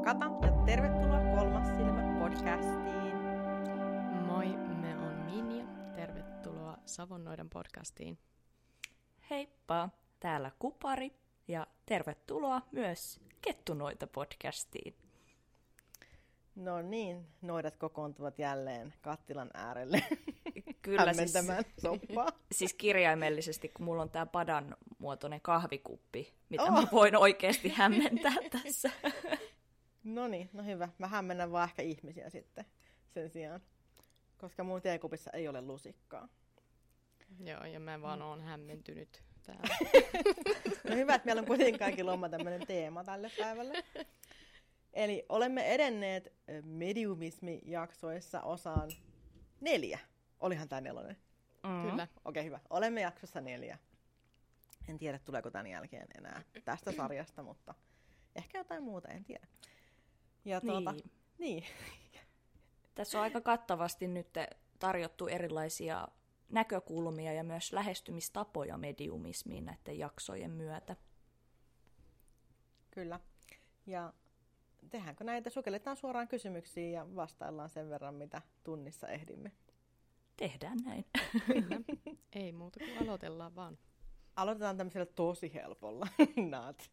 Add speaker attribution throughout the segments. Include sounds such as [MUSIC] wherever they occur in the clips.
Speaker 1: on Kata ja tervetuloa Kolmas silmä podcastiin.
Speaker 2: Moi, me on Minja. Tervetuloa Savonnoiden podcastiin.
Speaker 3: Heippa, täällä Kupari ja tervetuloa myös Kettunoita podcastiin.
Speaker 1: No niin, noidat kokoontuvat jälleen kattilan äärelle [LAUGHS]
Speaker 3: Kyllä siis,
Speaker 1: soppaa. [LAUGHS]
Speaker 3: siis kirjaimellisesti, kun mulla on tämä padan muotoinen kahvikuppi, mitä oh. mä voin oikeasti hämmentää tässä.
Speaker 1: No niin, no hyvä. Mä hämmennän vaan ehkä ihmisiä sitten sen sijaan, koska mun teekupissa ei ole lusikkaa.
Speaker 2: Joo, ja mä vaan oon hämmentynyt täällä. [LAUGHS]
Speaker 1: no hyvä, että meillä on kuitenkin kaikki lomma tämmöinen teema tälle päivälle. Eli olemme edenneet mediumismi-jaksoissa osaan neljä. Olihan tämä nelonen.
Speaker 2: Mm-hmm. Kyllä.
Speaker 1: Okei, okay, hyvä. Olemme jaksossa neljä. En tiedä, tuleeko tämän jälkeen enää tästä sarjasta, mutta ehkä jotain muuta, en tiedä.
Speaker 3: Ja tuota, niin. niin. [LAUGHS] Tässä on aika kattavasti nyt tarjottu erilaisia näkökulmia ja myös lähestymistapoja mediumismiin näiden jaksojen myötä.
Speaker 1: Kyllä. Ja tehdäänkö näitä? Sukelletaan suoraan kysymyksiin ja vastaillaan sen verran, mitä tunnissa ehdimme.
Speaker 3: Tehdään näin.
Speaker 2: Kyllä. [LAUGHS] Ei muuta kuin aloitellaan vaan.
Speaker 1: Aloitetaan tämmöisellä tosi helpolla. [LAUGHS] Not.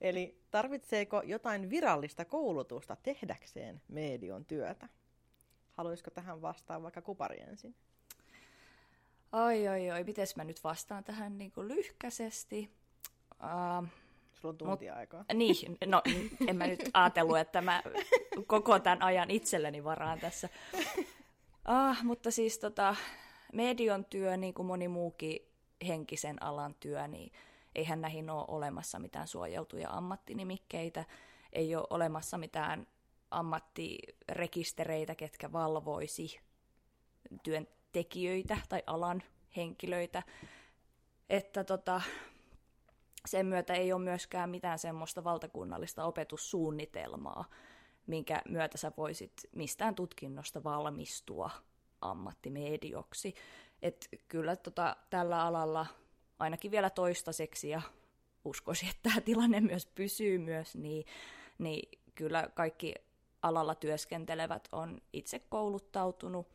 Speaker 1: Eli tarvitseeko jotain virallista koulutusta tehdäkseen medion työtä? Haluaisiko tähän vastaa vaikka kupari ensin?
Speaker 3: Oi, oi, oi. Miten mä nyt vastaan tähän niin kuin lyhkäisesti? Uh,
Speaker 1: Sulla on tuntia Mut, aikaa.
Speaker 3: Niin, no en mä nyt ajatellut, että mä koko tämän ajan itselleni varaan tässä. Ah, mutta siis tota, medion työ, niin kuin moni muukin henkisen alan työ, niin eihän näihin ole olemassa mitään suojeltuja ammattinimikkeitä, ei ole olemassa mitään ammattirekistereitä, ketkä valvoisi työntekijöitä tai alan henkilöitä. Että tota, sen myötä ei ole myöskään mitään semmoista valtakunnallista opetussuunnitelmaa, minkä myötä sä voisit mistään tutkinnosta valmistua ammattimedioksi. Et kyllä tota, tällä alalla ainakin vielä toistaiseksi ja uskoisin, että tämä tilanne myös pysyy myös, niin, niin kyllä kaikki alalla työskentelevät on itse kouluttautunut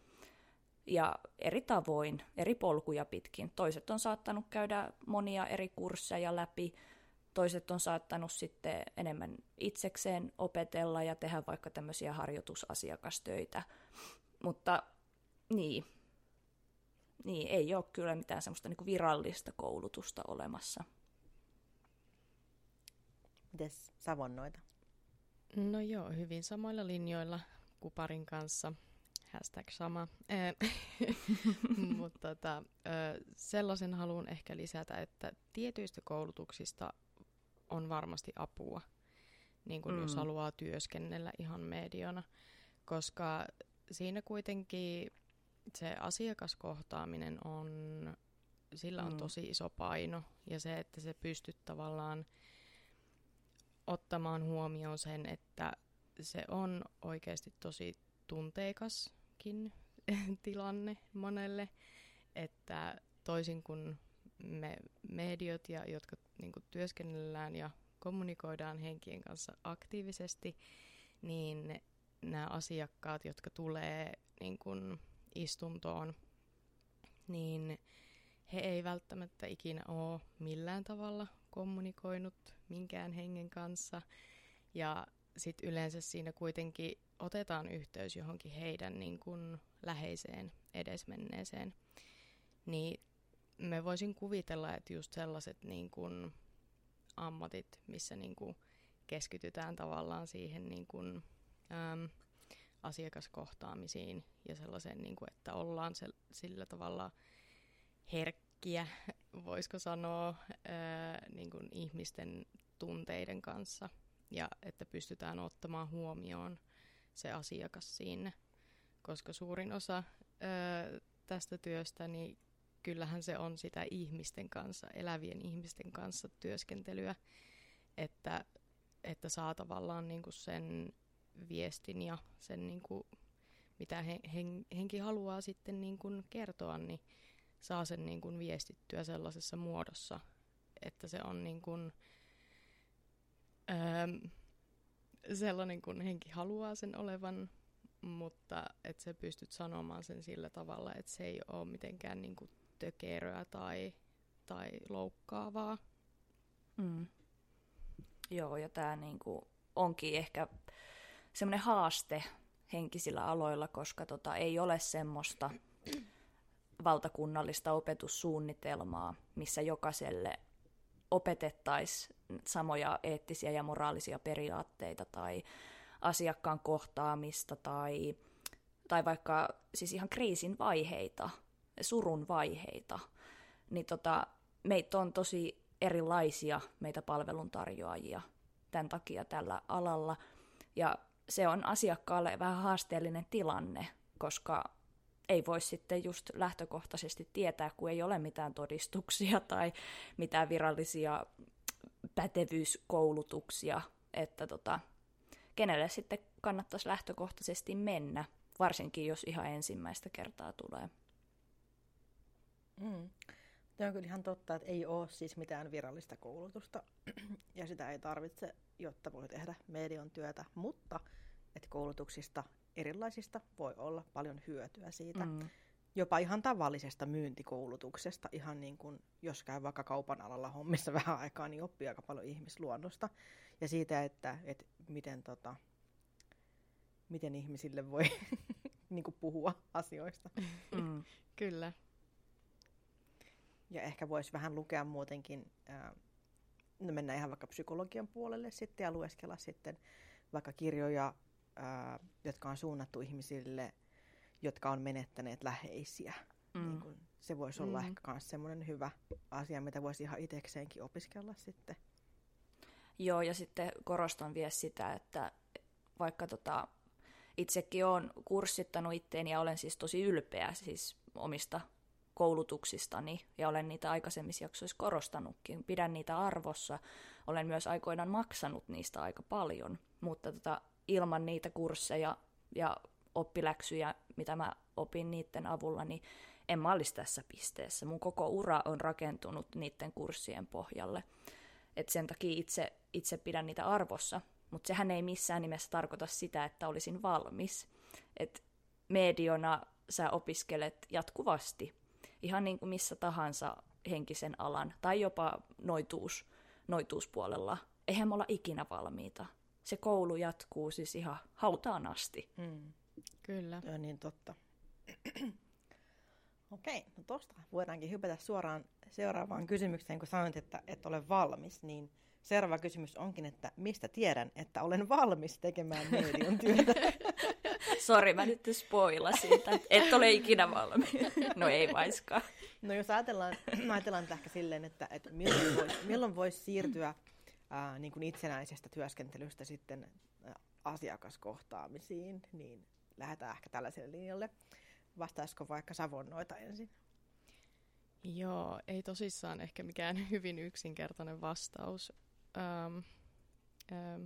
Speaker 3: ja eri tavoin, eri polkuja pitkin. Toiset on saattanut käydä monia eri kursseja läpi, toiset on saattanut sitten enemmän itsekseen opetella ja tehdä vaikka tämmöisiä harjoitusasiakastöitä. Mutta niin, niin ei ole kyllä mitään semmoista niin virallista koulutusta olemassa.
Speaker 1: Mites savonnoita?
Speaker 2: No joo, hyvin samoilla linjoilla Kuparin kanssa. Hashtag sama. [LAUGHS] Mutta tota, sellaisen haluan ehkä lisätä, että tietyistä koulutuksista on varmasti apua, niin kuin mm. jos haluaa työskennellä ihan mediana, koska siinä kuitenkin se asiakaskohtaaminen on, sillä on mm. tosi iso paino ja se, että se pystyt tavallaan ottamaan huomioon sen, että se on oikeasti tosi tunteikaskin [LAUGHS] tilanne monelle, että toisin kuin me mediot, ja, jotka niin kuin, työskennellään ja kommunikoidaan henkien kanssa aktiivisesti, niin nämä asiakkaat, jotka tulee niin kuin, istuntoon, niin he ei välttämättä ikinä ole millään tavalla kommunikoinut minkään hengen kanssa. Ja sitten yleensä siinä kuitenkin otetaan yhteys johonkin heidän niin kuin läheiseen edesmenneeseen. Niin me voisin kuvitella, että just sellaiset niin kuin ammatit, missä niin kuin keskitytään tavallaan siihen niin kuin, äm, asiakaskohtaamisiin ja sellaisen, niin kuin, että ollaan se, sillä tavalla herkkiä, [LAUGHS] voisiko sanoa, ää, niin kuin ihmisten tunteiden kanssa ja että pystytään ottamaan huomioon se asiakas siinä. Koska suurin osa ää, tästä työstä, niin kyllähän se on sitä ihmisten kanssa, elävien ihmisten kanssa työskentelyä, että, että saa tavallaan niin kuin sen viestin ja sen, niin kuin, mitä he, hen, henki haluaa sitten niin kuin kertoa, niin saa sen niin kuin viestittyä sellaisessa muodossa, että se on niin kuin, öö, sellainen kuin henki haluaa sen olevan, mutta että sä pystyt sanomaan sen sillä tavalla, että se ei ole mitenkään niin kuin tökeröä tai, tai loukkaavaa.
Speaker 3: Mm. Joo, ja tämä niinku onkin ehkä semmoinen haaste henkisillä aloilla, koska tota, ei ole semmoista valtakunnallista opetussuunnitelmaa, missä jokaiselle opetettaisiin samoja eettisiä ja moraalisia periaatteita tai asiakkaan kohtaamista tai, tai vaikka siis ihan kriisin vaiheita, surun vaiheita, niin tota, meitä on tosi erilaisia meitä palveluntarjoajia tämän takia tällä alalla. Ja se on asiakkaalle vähän haasteellinen tilanne, koska ei voi sitten just lähtökohtaisesti tietää, kun ei ole mitään todistuksia [LAUGHS] tai mitään virallisia pätevyyskoulutuksia, että tota, kenelle sitten kannattaisi lähtökohtaisesti mennä, varsinkin jos ihan ensimmäistä kertaa tulee.
Speaker 1: Mm. Tämä on kyllä ihan totta, että ei ole siis mitään virallista koulutusta [CLEARS THROAT] ja sitä ei tarvitse, jotta voi tehdä median työtä, mutta että koulutuksista erilaisista voi olla paljon hyötyä siitä. Mm. Jopa ihan tavallisesta myyntikoulutuksesta, ihan niin kuin jos käy vaikka kaupan alalla hommissa [LAUGHS] vähän aikaa, niin oppii aika paljon ihmisluonnosta ja siitä, että, että miten, tota, miten ihmisille voi [LAUGHS] niin kuin puhua asioista.
Speaker 2: Mm. [LAUGHS] Kyllä.
Speaker 1: Ja ehkä voisi vähän lukea muutenkin, ää, no mennään ihan vaikka psykologian puolelle sitten ja lueskella sitten vaikka kirjoja, ää, jotka on suunnattu ihmisille, jotka on menettäneet läheisiä. Mm. Niin kun, se voisi mm. olla ehkä myös semmoinen hyvä asia, mitä voisi ihan itsekseenkin opiskella sitten.
Speaker 3: Joo, ja sitten korostan vielä sitä, että vaikka tota, itsekin olen kurssittanut itteeni ja olen siis tosi ylpeä siis omista koulutuksistani ja olen niitä aikaisemmissa jaksoissa korostanutkin. Pidän niitä arvossa. Olen myös aikoinaan maksanut niistä aika paljon, mutta tota, ilman niitä kursseja ja oppiläksyjä, mitä mä opin niiden avulla, niin en mä olisi tässä pisteessä. Mun koko ura on rakentunut niiden kurssien pohjalle. Et sen takia itse, itse pidän niitä arvossa. Mutta sehän ei missään nimessä tarkoita sitä, että olisin valmis. Et mediona sä opiskelet jatkuvasti ihan niin kuin missä tahansa henkisen alan tai jopa noituus, noituuspuolella. Eihän me olla ikinä valmiita. Se koulu jatkuu siis ihan hautaan asti. Mm.
Speaker 2: Kyllä.
Speaker 1: Joo, niin totta. [CLEARS THROAT] Okei, no tosta voidaankin hypätä suoraan seuraavaan kysymykseen, kun sanoit, että et ole valmis, niin seuraava kysymys onkin, että mistä tiedän, että olen valmis tekemään [LAUGHS] median työtä?
Speaker 3: Sori, mä nyt spoilasin, että et ole ikinä valmis. No ei vaiskaan.
Speaker 1: No jos ajatellaan, ajatellaan ehkä silleen, että, että milloin voisi milloin vois siirtyä ää, niin kuin itsenäisestä työskentelystä sitten ää, asiakaskohtaamisiin, niin lähdetään ehkä tällaiselle linjalle. Vastaisiko vaikka Savonnoita ensin?
Speaker 2: Joo, ei tosissaan ehkä mikään [LAUGHS] hyvin yksinkertainen vastaus. Ähm, ähm,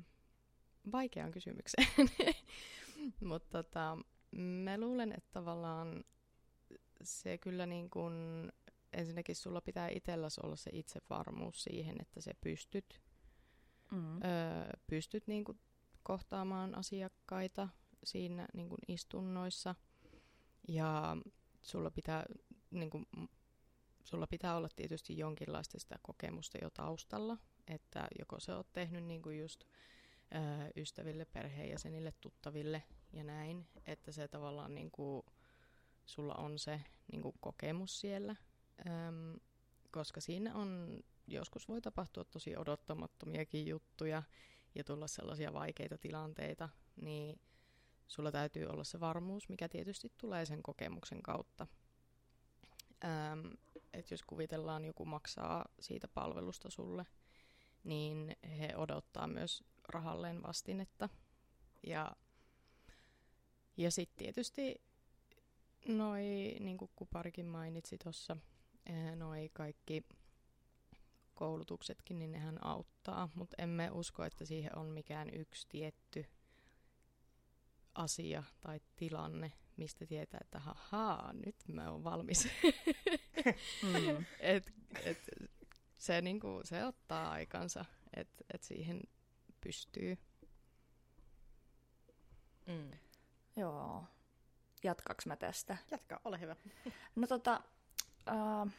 Speaker 2: vaikean kysymykseen. [LAUGHS] [LAUGHS] Mutta tota, mä luulen, että tavallaan se kyllä niin kuin, ensinnäkin sulla pitää itselläsi olla se itsevarmuus siihen, että se pystyt, mm. öö, pystyt niin kuin kohtaamaan asiakkaita siinä niin kuin istunnoissa. Ja sulla pitää, niin kuin, sulla pitää olla tietysti jonkinlaista sitä kokemusta jo taustalla, että joko se on tehnyt niin kuin just ö, ystäville, perheenjäsenille, tuttaville ja näin, että se tavallaan niin kuin, sulla on se niin kuin kokemus siellä, Öm, koska siinä on, joskus voi tapahtua tosi odottamattomiakin juttuja ja tulla sellaisia vaikeita tilanteita, niin sulla täytyy olla se varmuus, mikä tietysti tulee sen kokemuksen kautta. Öm, että jos kuvitellaan, joku maksaa siitä palvelusta sulle, niin he odottaa myös rahalleen vastinetta. Ja, ja sitten tietysti noi, niin kuin Kuparikin mainitsi tuossa, eh, noi kaikki koulutuksetkin, niin nehän auttaa, mutta emme usko, että siihen on mikään yksi tietty asia tai tilanne, mistä tietää, että hahaa, nyt mä oon valmis. [LAUGHS] mm. [LAUGHS] et, et, se, niinku, se ottaa aikansa, että et siihen pystyy.
Speaker 1: Mm.
Speaker 3: Joo. Jatkaks mä tästä?
Speaker 1: Jatka, ole hyvä.
Speaker 3: No tota, uh,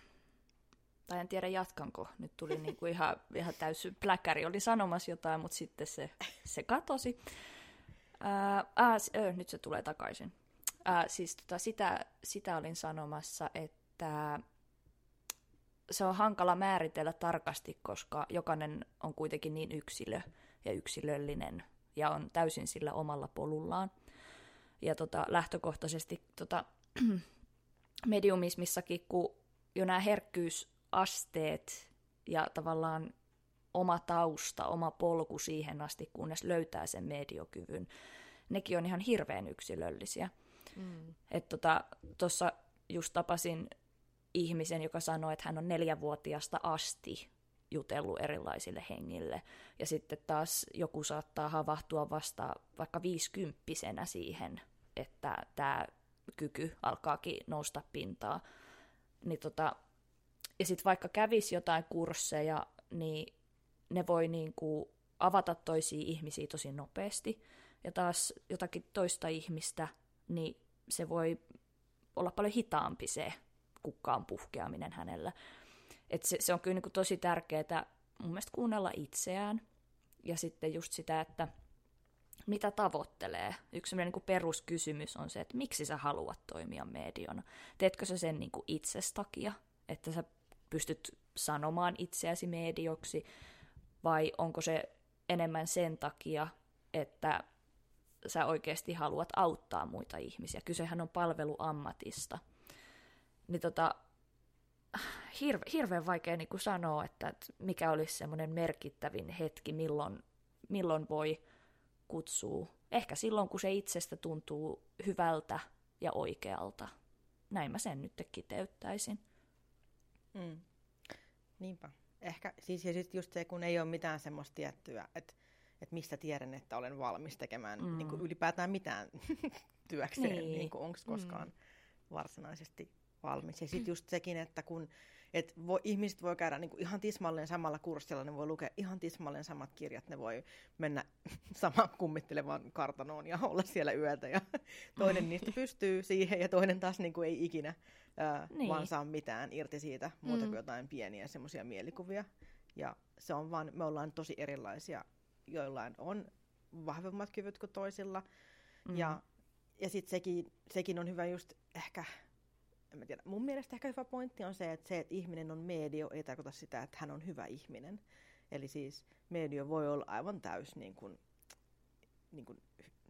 Speaker 3: tai en tiedä jatkanko, nyt tuli [LAUGHS] niinku ihan, ihan täys pläkäri, oli sanomassa jotain, mutta sitten se, se katosi. Uh, uh, uh, nyt se tulee takaisin. Uh, siis tota, sitä, sitä olin sanomassa, että se on hankala määritellä tarkasti, koska jokainen on kuitenkin niin yksilö ja yksilöllinen ja on täysin sillä omalla polullaan. Ja tota, lähtökohtaisesti tota, [CLEARS THROAT] mediumismissakin, kun jo nämä herkkyysasteet ja tavallaan oma tausta, oma polku siihen asti, kunnes löytää sen mediokyvyn, nekin on ihan hirveän yksilöllisiä. Mm. Että tuossa tota, just tapasin ihmisen, joka sanoi, että hän on neljävuotiaasta asti jutellut erilaisille hengille. Ja sitten taas joku saattaa havahtua vasta vaikka viisikymppisenä siihen, että tämä kyky alkaakin nousta pintaa. Niin tota, ja sitten vaikka kävisi jotain kursseja, niin ne voi niinku avata toisia ihmisiä tosi nopeasti. Ja taas jotakin toista ihmistä, niin se voi olla paljon hitaampi se kukkaan puhkeaminen hänellä. Et se, se on kyllä niinku tosi tärkeää mun mielestä kuunnella itseään ja sitten just sitä, että mitä tavoittelee. Yksi niin peruskysymys on se, että miksi sä haluat toimia mediona. Teetkö sä sen niin kuin itses takia, että sä pystyt sanomaan itseäsi medioksi, vai onko se enemmän sen takia, että sä oikeasti haluat auttaa muita ihmisiä. Kysehän on palveluammatista. Niin tota, hirve, hirveän vaikea niin kuin sanoa, että, että mikä olisi semmoinen merkittävin hetki, milloin, milloin voi kutsua. Ehkä silloin, kun se itsestä tuntuu hyvältä ja oikealta. Näin mä sen nyt kiteyttäisin.
Speaker 1: Mm. Niinpä. Ehkä siis ja sitten just se, kun ei ole mitään semmoista tiettyä, että että mistä tiedän, että olen valmis tekemään mm. niin kuin ylipäätään mitään [LAUGHS] työkseen, niin. niin onko koskaan mm. varsinaisesti valmis. Ja sitten just sekin, että kun et voi, ihmiset voi käydä niin kuin ihan tismalleen samalla kurssilla, ne voi lukea ihan tismalleen samat kirjat, ne voi mennä [LAUGHS] samaan kummittelevaan kartanoon ja olla siellä yötä. Ja [LAUGHS] toinen [LAUGHS] niistä pystyy siihen ja toinen taas niin kuin ei ikinä ää, niin. vaan saa mitään irti siitä muuta mm. kuin jotain pieniä semmoisia mielikuvia. Ja se on vaan, me ollaan tosi erilaisia, joillain on vahvemmat kyvyt kuin toisilla. Mm. Ja, ja sitten sekin, sekin on hyvä just ehkä en mä tiedä, mun mielestä ehkä hyvä pointti on se, että se, että ihminen on medio, ei tarkoita sitä, että hän on hyvä ihminen. Eli siis medio voi olla aivan täys, niin kuin, niin kuin,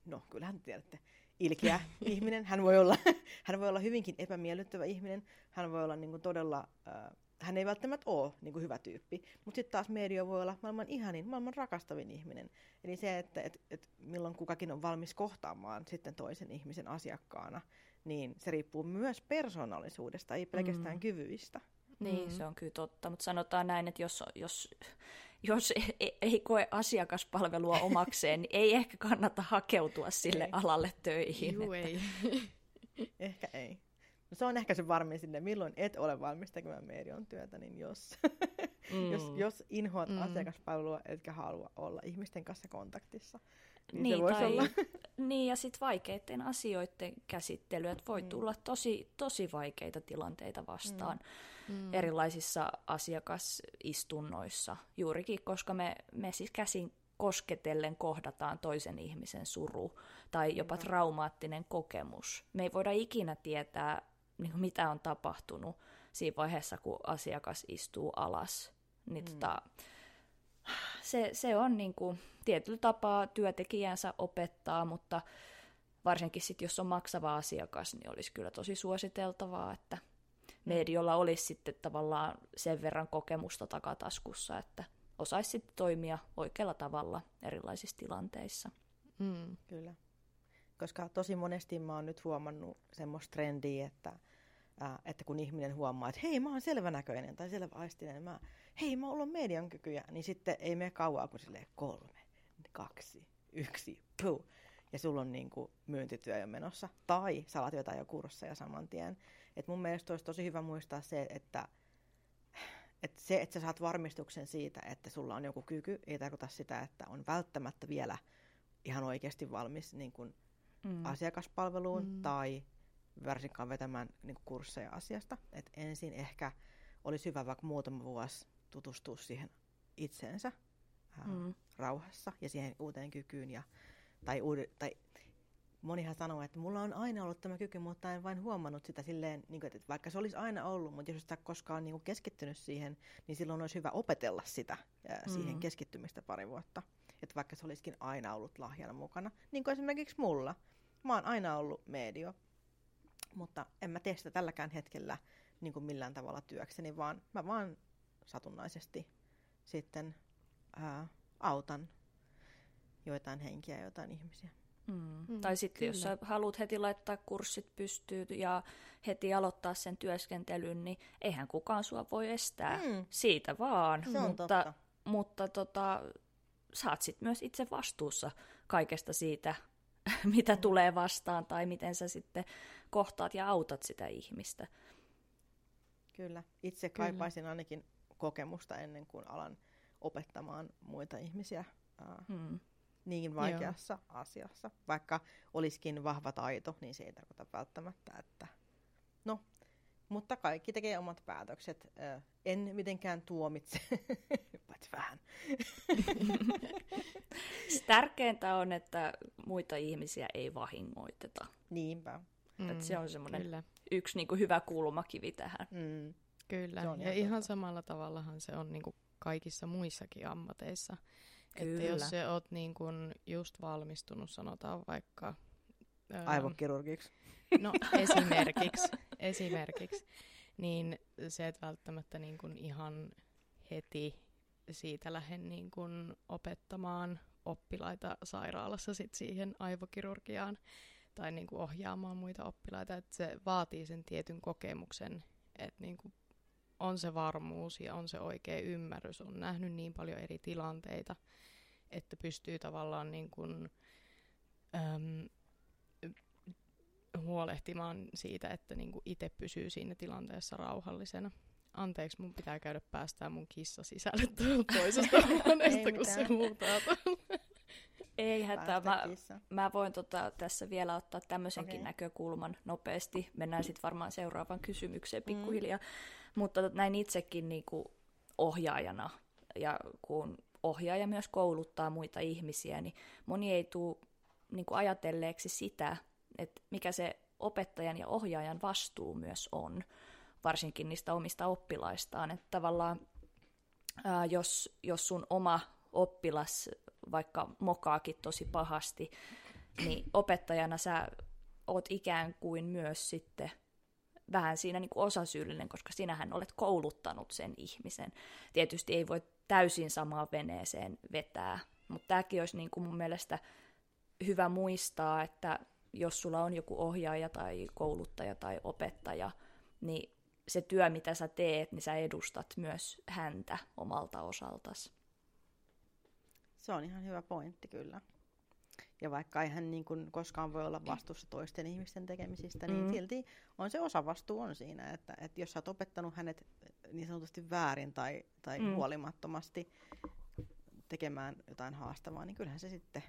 Speaker 1: no kyllähän tiedätte, ilkeä [LAUGHS] ihminen. Hän voi, olla, [LAUGHS] hän voi olla hyvinkin epämiellyttävä ihminen. Hän voi olla niin kuin todella, äh, hän ei välttämättä ole niin kuin hyvä tyyppi. Mutta sitten taas medio voi olla maailman ihanin, maailman rakastavin ihminen. Eli se, että et, et milloin kukakin on valmis kohtaamaan sitten toisen ihmisen asiakkaana, niin se riippuu myös persoonallisuudesta, ei pelkästään mm. kyvyistä.
Speaker 3: Niin, mm. se on kyllä totta, mutta sanotaan näin, että jos, jos, jos ei, ei koe asiakaspalvelua [LAUGHS] omakseen, niin ei ehkä kannata hakeutua sille ei. alalle töihin.
Speaker 2: Juu, että... ei. [LAUGHS]
Speaker 1: ehkä ei. No se on ehkä se varmin sinne, milloin et ole valmis tekemään median työtä, niin jos, [LAUGHS] mm. jos, jos inhoat mm. asiakaspalvelua, etkä halua olla ihmisten kanssa kontaktissa, niin, niin se voisi tai, olla. [LAUGHS]
Speaker 3: Niin, ja sitten vaikeiden asioiden käsittely, että voi mm. tulla tosi, tosi vaikeita tilanteita vastaan mm. mm. erilaisissa asiakasistunnoissa, juurikin koska me, me siis käsin kosketellen kohdataan toisen ihmisen suru tai jopa mm. traumaattinen kokemus. Me ei voida ikinä tietää, niin kuin mitä on tapahtunut siinä vaiheessa, kun asiakas istuu alas. Niin mm. tota, se, se on niin kuin, tietyllä tapaa työntekijänsä opettaa, mutta varsinkin sit, jos on maksava asiakas, niin olisi kyllä tosi suositeltavaa, että mm. mediolla olisi sitten tavallaan sen verran kokemusta takataskussa, että osaisi sitten toimia oikealla tavalla erilaisissa tilanteissa.
Speaker 1: Mm. Kyllä. Koska tosi monesti mä oon nyt huomannut semmoista trendiä, että, ää, että kun ihminen huomaa, että hei mä oon selvänäköinen tai selväaistinen, mä, hei mä oon median kykyjä, niin sitten ei mene kauaa kuin silleen kolme kaksi, yksi, puu. Ja sulla on niin kuin myyntityö jo menossa. Tai sä alat jotain jo kursseja saman tien. Et mun mielestä olisi tosi hyvä muistaa se, että, että se, että sä saat varmistuksen siitä, että sulla on joku kyky, ei tarkoita sitä, että on välttämättä vielä ihan oikeasti valmis niin kuin mm. asiakaspalveluun mm. tai varsinkaan vetämään niin kursseja asiasta. Et ensin ehkä olisi hyvä vaikka muutama vuosi tutustua siihen itseensä ää, mm. rauhassa ja siihen uuteen kykyyn. Ja, tai, uude, tai monihan sanoo, että mulla on aina ollut tämä kyky, mutta en vain huomannut sitä silleen, niin kuin, että vaikka se olisi aina ollut, mutta jos sitä koskaan niin kuin keskittynyt siihen, niin silloin olisi hyvä opetella sitä, ää, mm. siihen keskittymistä pari vuotta. Että vaikka se olisikin aina ollut lahjana mukana, niin kuin esimerkiksi mulla. Mä oon aina ollut medio, mutta en mä tee sitä tälläkään hetkellä niin kuin millään tavalla työkseni, vaan mä vaan satunnaisesti sitten ää, autan joitain henkiä ja jotain ihmisiä.
Speaker 3: Mm. Mm, tai sitten jos sä haluat heti laittaa kurssit pystyyn ja heti aloittaa sen työskentelyn, niin eihän kukaan sua voi estää mm. siitä vaan.
Speaker 1: Se on mutta totta.
Speaker 3: mutta tota, saat sitten myös itse vastuussa kaikesta siitä, [LAUGHS] mitä mm. tulee vastaan tai miten sä sitten kohtaat ja autat sitä ihmistä.
Speaker 1: Kyllä. Itse Kyllä. kaipaisin ainakin kokemusta ennen kuin alan opettamaan muita ihmisiä mm. niin vaikeassa Joo. asiassa. Vaikka olisikin vahva taito, niin se ei tarkoita välttämättä, että no, mutta kaikki tekee omat päätökset. En mitenkään tuomitse, [LAUGHS] paitsi vähän. [LAUGHS]
Speaker 3: Tärkeintä on, että muita ihmisiä ei vahingoiteta.
Speaker 1: Niinpä.
Speaker 3: Mm, että se on semmoinen kyllä. yksi niin kuin hyvä kulmakivi tähän.
Speaker 2: Mm. Kyllä, ja ihan, ihan samalla tavallahan se on niin kuin kaikissa muissakin ammateissa. Kyllä. Että jos se oot niin kuin just valmistunut, sanotaan vaikka...
Speaker 1: Aivokirurgiksi.
Speaker 2: No esimerkiksi, esimerkiksi. Niin se, että välttämättä niin kuin ihan heti siitä lähden niin kuin opettamaan oppilaita sairaalassa sit siihen aivokirurgiaan tai niin kuin ohjaamaan muita oppilaita, että se vaatii sen tietyn kokemuksen, että niin kuin on se varmuus ja on se oikea ymmärrys, on nähnyt niin paljon eri tilanteita, että pystyy tavallaan niin kuin, äm, huolehtimaan siitä, että niin kuin itse pysyy siinä tilanteessa rauhallisena. Anteeksi, mun pitää käydä päästään mun kissa sisälle toisesta [LAUGHS] huoneesta, kun se huutaa.
Speaker 3: Ei hätää. Mä, mä voin tota, tässä vielä ottaa tämmöisenkin okay. näkökulman nopeasti. Mennään sitten varmaan seuraavaan kysymykseen mm. pikkuhiljaa. Mm. Mutta näin itsekin niin kuin ohjaajana, ja kun ohjaaja myös kouluttaa muita ihmisiä, niin moni ei tule niin kuin ajatelleeksi sitä, että mikä se opettajan ja ohjaajan vastuu myös on, varsinkin niistä omista oppilaistaan. Että tavallaan ää, jos, jos sun oma oppilas vaikka mokaakin tosi pahasti, niin opettajana sä oot ikään kuin myös sitten vähän siinä niin kuin osasyyllinen, koska sinähän olet kouluttanut sen ihmisen. Tietysti ei voi täysin samaan veneeseen vetää, mutta tämäkin olisi niin kuin mun mielestä hyvä muistaa, että jos sulla on joku ohjaaja tai kouluttaja tai opettaja, niin se työ, mitä sä teet, niin sä edustat myös häntä omalta osaltasi.
Speaker 1: Se on ihan hyvä pointti kyllä. Ja vaikka ei hän niin kuin koskaan voi olla vastuussa toisten ihmisten tekemisistä, niin mm. silti on se osa vastuu on siinä, että, että jos sä oot opettanut hänet niin sanotusti väärin tai, tai mm. huolimattomasti tekemään jotain haastavaa, niin kyllähän se sitten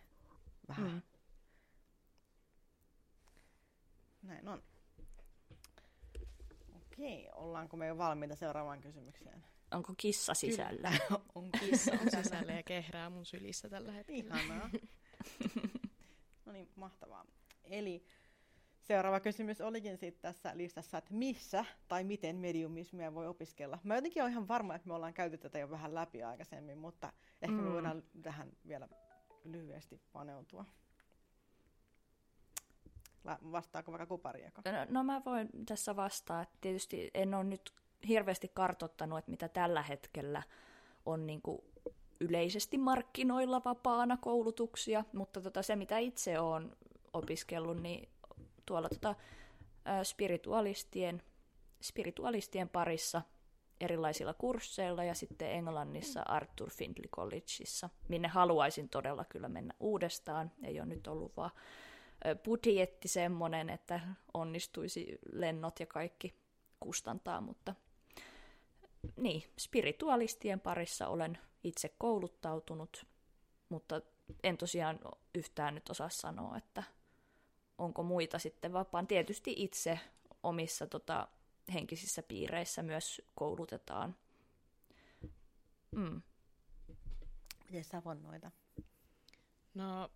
Speaker 1: vähän... Mm. Näin on. Okei, ollaanko me jo valmiita seuraavaan kysymykseen?
Speaker 3: Onko kissa sisällä? [LAUGHS]
Speaker 2: on kissa on [LAUGHS] sisällä ja kehrää mun sylissä tällä hetkellä.
Speaker 1: Ihanaa. [LAUGHS] no niin, mahtavaa. Eli seuraava kysymys olikin sitten tässä listassa, että missä tai miten mediumismia voi opiskella. Mä jotenkin olen ihan varma, että me ollaan käyty tätä jo vähän läpi aikaisemmin, mutta ehkä mm. me voidaan tähän vielä lyhyesti paneutua. Vastaako vaikka kuparieka?
Speaker 3: No, no mä voin tässä vastaa. Tietysti en ole nyt hirveästi kartottanut, että mitä tällä hetkellä on niin kuin yleisesti markkinoilla vapaana koulutuksia, mutta tota, se mitä itse olen opiskellut, niin tuolla tota, spiritualistien, spiritualistien parissa erilaisilla kursseilla ja sitten Englannissa Arthur Findlay Collegeissa, minne haluaisin todella kyllä mennä uudestaan. Ei ole nyt ollut vaan budjetti semmoinen, että onnistuisi lennot ja kaikki kustantaa, mutta niin, spiritualistien parissa olen itse kouluttautunut, mutta en tosiaan yhtään nyt osaa sanoa, että onko muita sitten vapaan. Tietysti itse omissa tota, henkisissä piireissä myös koulutetaan. Mm.
Speaker 1: Miten sä noita?
Speaker 2: No,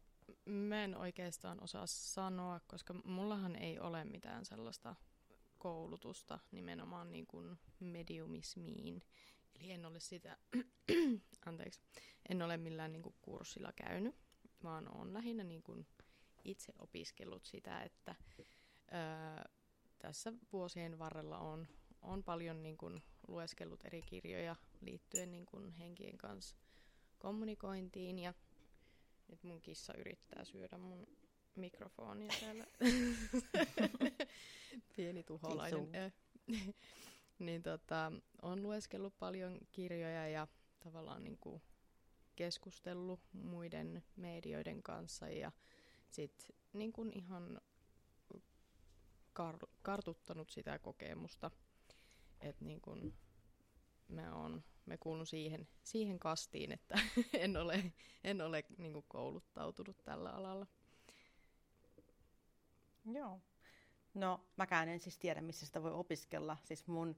Speaker 2: mä en oikeastaan osaa sanoa, koska mullahan ei ole mitään sellaista koulutusta nimenomaan niin kuin mediumismiin. Eli en ole sitä, [CLEARS THROAT] anteeksi, en ole millään niin kuin kurssilla käynyt, vaan olen lähinnä niin kuin itse opiskellut sitä, että ää, tässä vuosien varrella on, on paljon niin kuin lueskellut eri kirjoja liittyen niin kuin henkien kanssa kommunikointiin ja nyt mun kissa yrittää syödä mun mikrofonia täällä. [LAUGHS] Pieni tuholainen. Niin tota, on lueskellut paljon kirjoja ja tavallaan niin kuin keskustellut muiden medioiden kanssa ja sitten niin kuin ihan kar- kartuttanut sitä kokemusta, että niin kuin me on me kuulun siihen, siihen kastiin, että [LAUGHS] en ole, en ole niin kuin kouluttautunut tällä alalla.
Speaker 1: Joo. No, mäkään en siis tiedä, missä sitä voi opiskella. Siis mun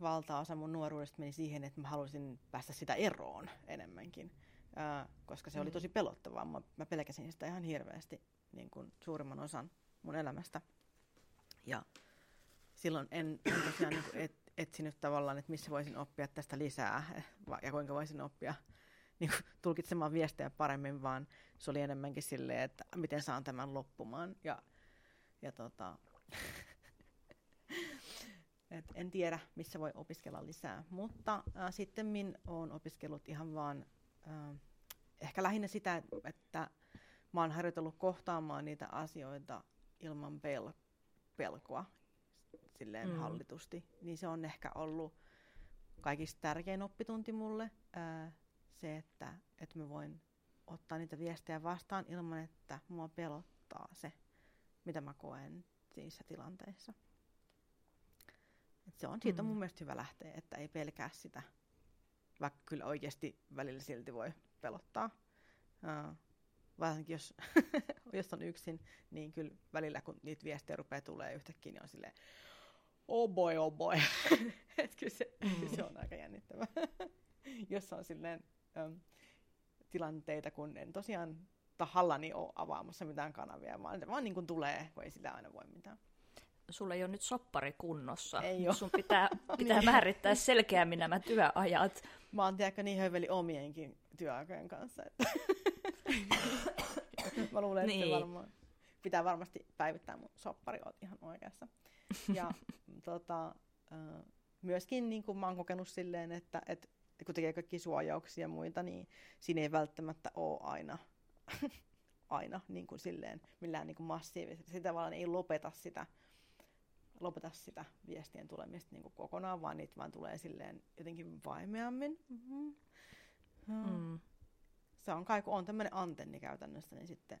Speaker 1: valtaosa mun nuoruudesta meni siihen, että mä halusin päästä sitä eroon enemmänkin, ö, koska se mm. oli tosi pelottavaa. Mä, mä pelkäsin sitä ihan hirveästi niin kuin suurimman osan mun elämästä. Ja silloin en, en tosiaan niin kuin, et, etsinyt tavallaan, että missä voisin oppia tästä lisää ja kuinka voisin oppia niin kuin, tulkitsemaan viestejä paremmin, vaan se oli enemmänkin silleen, että miten saan tämän loppumaan. Ja, ja tota, et en tiedä, missä voi opiskella lisää, mutta äh, sitten min olen opiskellut ihan vaan äh, ehkä lähinnä sitä, että mä oon harjoitellut kohtaamaan niitä asioita ilman pel- pelkoa silleen mm. hallitusti, niin se on ehkä ollut kaikista tärkein oppitunti mulle, ää, se, että, että mä voin ottaa niitä viestejä vastaan ilman, että mua pelottaa se, mitä mä koen niissä tilanteissa. Et se on, siitä on mun mm. mielestä hyvä lähteä, että ei pelkää sitä, vaikka kyllä oikeasti välillä silti voi pelottaa. Uh, varsinkin jos, [LAUGHS] jos on yksin, niin kyllä välillä kun niitä viestejä rupeaa tulee yhtäkkiä, niin on silleen, oh boy, oh boy. [LAUGHS] Et kyllä, se, mm. se on aika jännittävää. [LAUGHS] Jos on silleen äm, tilanteita, kun en tosiaan tahallani ole avaamassa mitään kanavia, vaan se vaan niin kuin tulee, kun ei sillä aina voi mitään.
Speaker 3: Sulla ei ole nyt soppari kunnossa.
Speaker 1: Ei ole.
Speaker 3: Sun pitää, [LAUGHS] pitää niin. määrittää selkeämmin nämä työajat.
Speaker 1: Mä oon tiedäkö niin höveli omienkin työaikojen kanssa. Että [LAUGHS] Mä luulen, että niin. varmaan pitää varmasti päivittää mun soppari, oot ihan oikeassa. Ja [LAUGHS] tota, myöskin niin kuin mä oon kokenut silleen, että, että kun tekee kaikki suojauksia ja muita, niin siinä ei välttämättä ole aina, aina niin kuin silleen, millään niin kuin massiivisesti. Sitä tavallaan ei lopeta sitä, lopeta sitä viestien tulemista niin kuin kokonaan, vaan niitä vaan tulee silleen jotenkin vaimeammin. Mm-hmm. Mm. Se on kai, kun on tämmöinen antenni käytännössä, niin sitten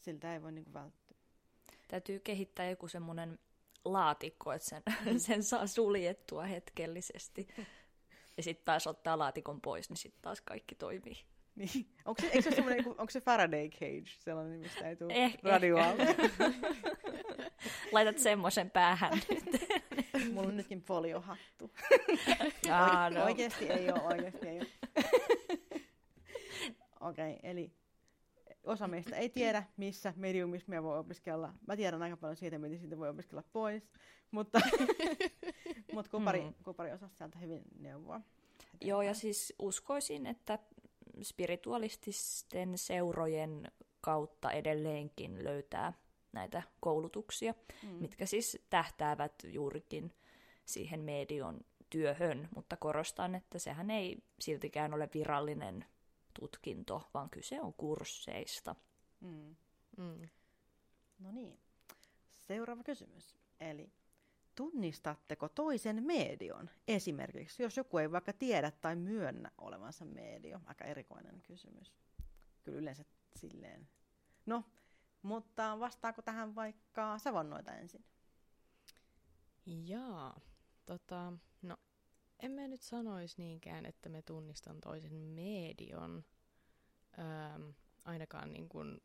Speaker 1: siltä ei voi niin kuin välttyä.
Speaker 3: Täytyy kehittää joku semmoinen laatikko, että sen, [LAUGHS] sen saa suljettua hetkellisesti. [LAUGHS] Ja sitten taas ottaa laatikon pois, niin sitten taas kaikki toimii.
Speaker 1: Niin. [LAUGHS] Onko se, se, onko se Faraday cage, sellainen, mistä ei tule eh, radioa? Eh. [LAUGHS]
Speaker 3: Laitat semmoisen päähän nyt. [LAUGHS]
Speaker 1: Mulla on nytkin foliohattu.
Speaker 3: Ah, no.
Speaker 1: Oikeasti ei ole, oikeasti ei ole. Okei, okay, eli osa meistä ei tiedä, missä mediumismia voi opiskella. Mä tiedän aika paljon siitä, miten siitä voi opiskella pois, mutta, mutta kupari, mm. kupari osasi sieltä hyvin neuvoa.
Speaker 3: Joo, ja siis uskoisin, että spiritualististen seurojen kautta edelleenkin löytää näitä koulutuksia, mm. mitkä siis tähtäävät juurikin siihen medion työhön, mutta korostan, että sehän ei siltikään ole virallinen tutkinto, vaan kyse on kursseista. Mm.
Speaker 1: Mm. No niin. Seuraava kysymys. Eli tunnistatteko toisen medion? Esimerkiksi, jos joku ei vaikka tiedä tai myönnä olevansa medio. Aika erikoinen kysymys. Kyllä yleensä silleen. No, mutta vastaako tähän vaikka savonnoita ensin?
Speaker 2: Jaa, tota, no en mä nyt sanoisi niinkään, että me tunnistan toisen medion, öö, ainakaan niin kuin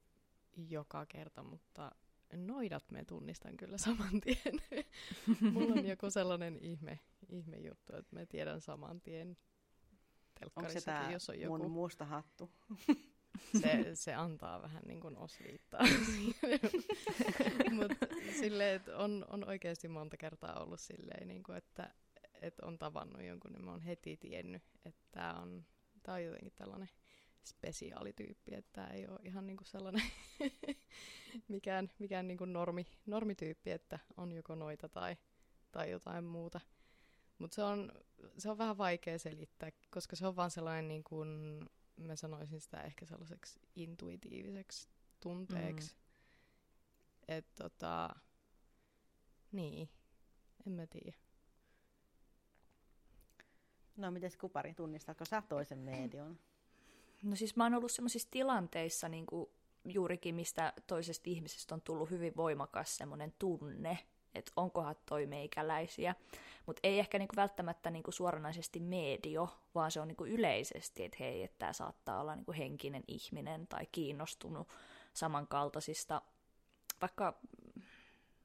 Speaker 2: joka kerta, mutta noidat me tunnistan kyllä saman tien. [LAUGHS] Mulla on joku sellainen ihme, ihme juttu, että mä tiedän saman tien
Speaker 1: Onko se tää jos on joku... mun musta hattu?
Speaker 2: Se, se antaa vähän niin kuin osviittaa. [LAUGHS] Mutta silleen, että on, on oikeasti monta kertaa ollut silleen, niin kuin, että, että on tavannut jonkun, niin mä oon heti tiennyt, että tämä on, tää on jotenkin tällainen spesiaalityyppi, että ei ole ihan niin kuin sellainen [LAUGHS] mikään, mikään niin kuin normi, normityyppi, että on joko noita tai, tai jotain muuta. Mutta se on, se on vähän vaikea selittää, koska se on vaan sellainen, niin kuin, mä sanoisin sitä ehkä sellaiseksi intuitiiviseksi tunteeksi. Mm. Että tota, niin, en mä tiedä.
Speaker 1: No mites Kupari, tunnistatko sä toisen median?
Speaker 3: No siis mä oon ollut sellaisissa tilanteissa niin kuin juurikin, mistä toisesta ihmisestä on tullut hyvin voimakas semmoinen tunne, että onkohan toi meikäläisiä. Mutta ei ehkä niinku välttämättä niinku suoranaisesti medio, vaan se on niinku yleisesti, että hei, että tämä saattaa olla niinku henkinen ihminen tai kiinnostunut samankaltaisista vaikka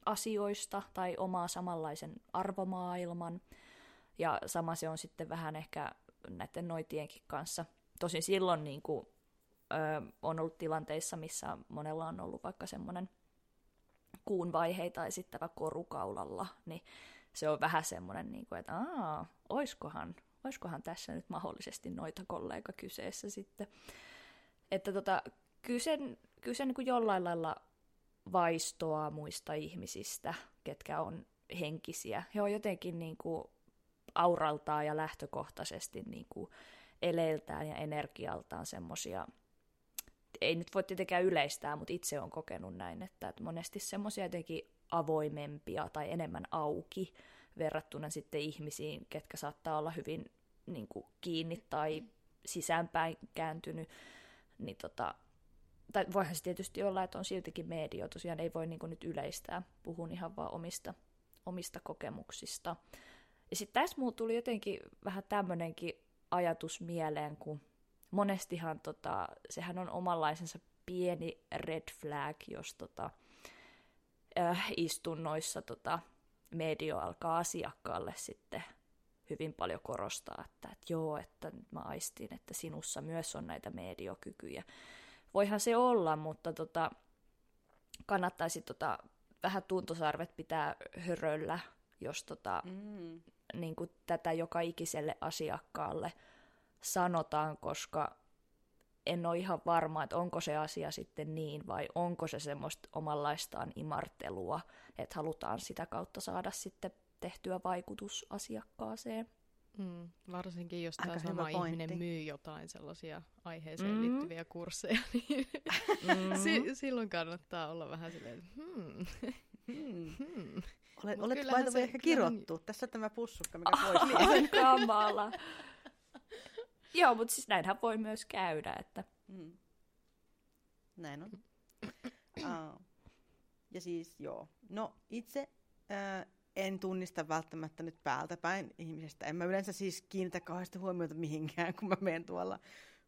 Speaker 3: asioista tai omaa samanlaisen arvomaailman. Ja sama se on sitten vähän ehkä näiden noitienkin kanssa. Tosin silloin niin kuin, ö, on ollut tilanteissa, missä monella on ollut vaikka semmoinen kuun vaiheita esittävä korukaulalla, niin se on vähän semmoinen, niin kuin, että aa, oiskohan, oiskohan tässä nyt mahdollisesti noita kollega kyseessä sitten. Että tota, kyllä se, kyllä se niin kuin jollain lailla vaistoa muista ihmisistä, ketkä on henkisiä. He on jotenkin niin kuin auraltaan ja lähtökohtaisesti niin kuin eleiltään ja energialtaan semmoisia, ei nyt voi tietenkään yleistää, mutta itse on kokenut näin, että, että monesti semmoisia jotenkin avoimempia tai enemmän auki verrattuna sitten ihmisiin, ketkä saattaa olla hyvin niin kuin, kiinni tai sisäänpäin kääntynyt, niin tota, tai voihan se tietysti olla, että on siltikin medio, tosiaan ei voi niin kuin, nyt yleistää, puhun ihan vaan omista, omista kokemuksista. Ja sitten tässä mulla tuli jotenkin vähän tämmöinenkin ajatus mieleen, kun monestihan tota, sehän on omanlaisensa pieni red flag, jos tota, äh, istunnoissa tota, medio alkaa asiakkaalle sitten hyvin paljon korostaa, että, että joo, että mä aistin, että sinussa myös on näitä mediokykyjä. Voihan se olla, mutta tota, kannattaisi tota, vähän tuntosarvet pitää höröllä, jos tota, mm. Niin kuin tätä joka ikiselle asiakkaalle sanotaan, koska en ole ihan varma, että onko se asia sitten niin vai onko se semmoista omanlaistaan imartelua, että halutaan sitä kautta saada sitten tehtyä vaikutus asiakkaaseen.
Speaker 2: Mm, varsinkin jos tämä sama ihminen myy jotain sellaisia aiheeseen mm. liittyviä kursseja, niin mm. [LAUGHS] si- silloin kannattaa olla vähän silleen, hmm. [LAUGHS]
Speaker 1: Hmm. hmm. Olet, olet by ehkä kirottu. Tässä tämä pussukka, mikä pois. [LAUGHS]
Speaker 3: Ai kamala. [LAUGHS] Joo, mutta siis näinhän voi myös käydä, että... Mm.
Speaker 1: Näin on. uh, ja siis joo. No itse uh, en tunnista välttämättä nyt päältä päin ihmisestä. En mä yleensä siis kiinnitä kauheasti huomiota mihinkään, kun mä menen tuolla.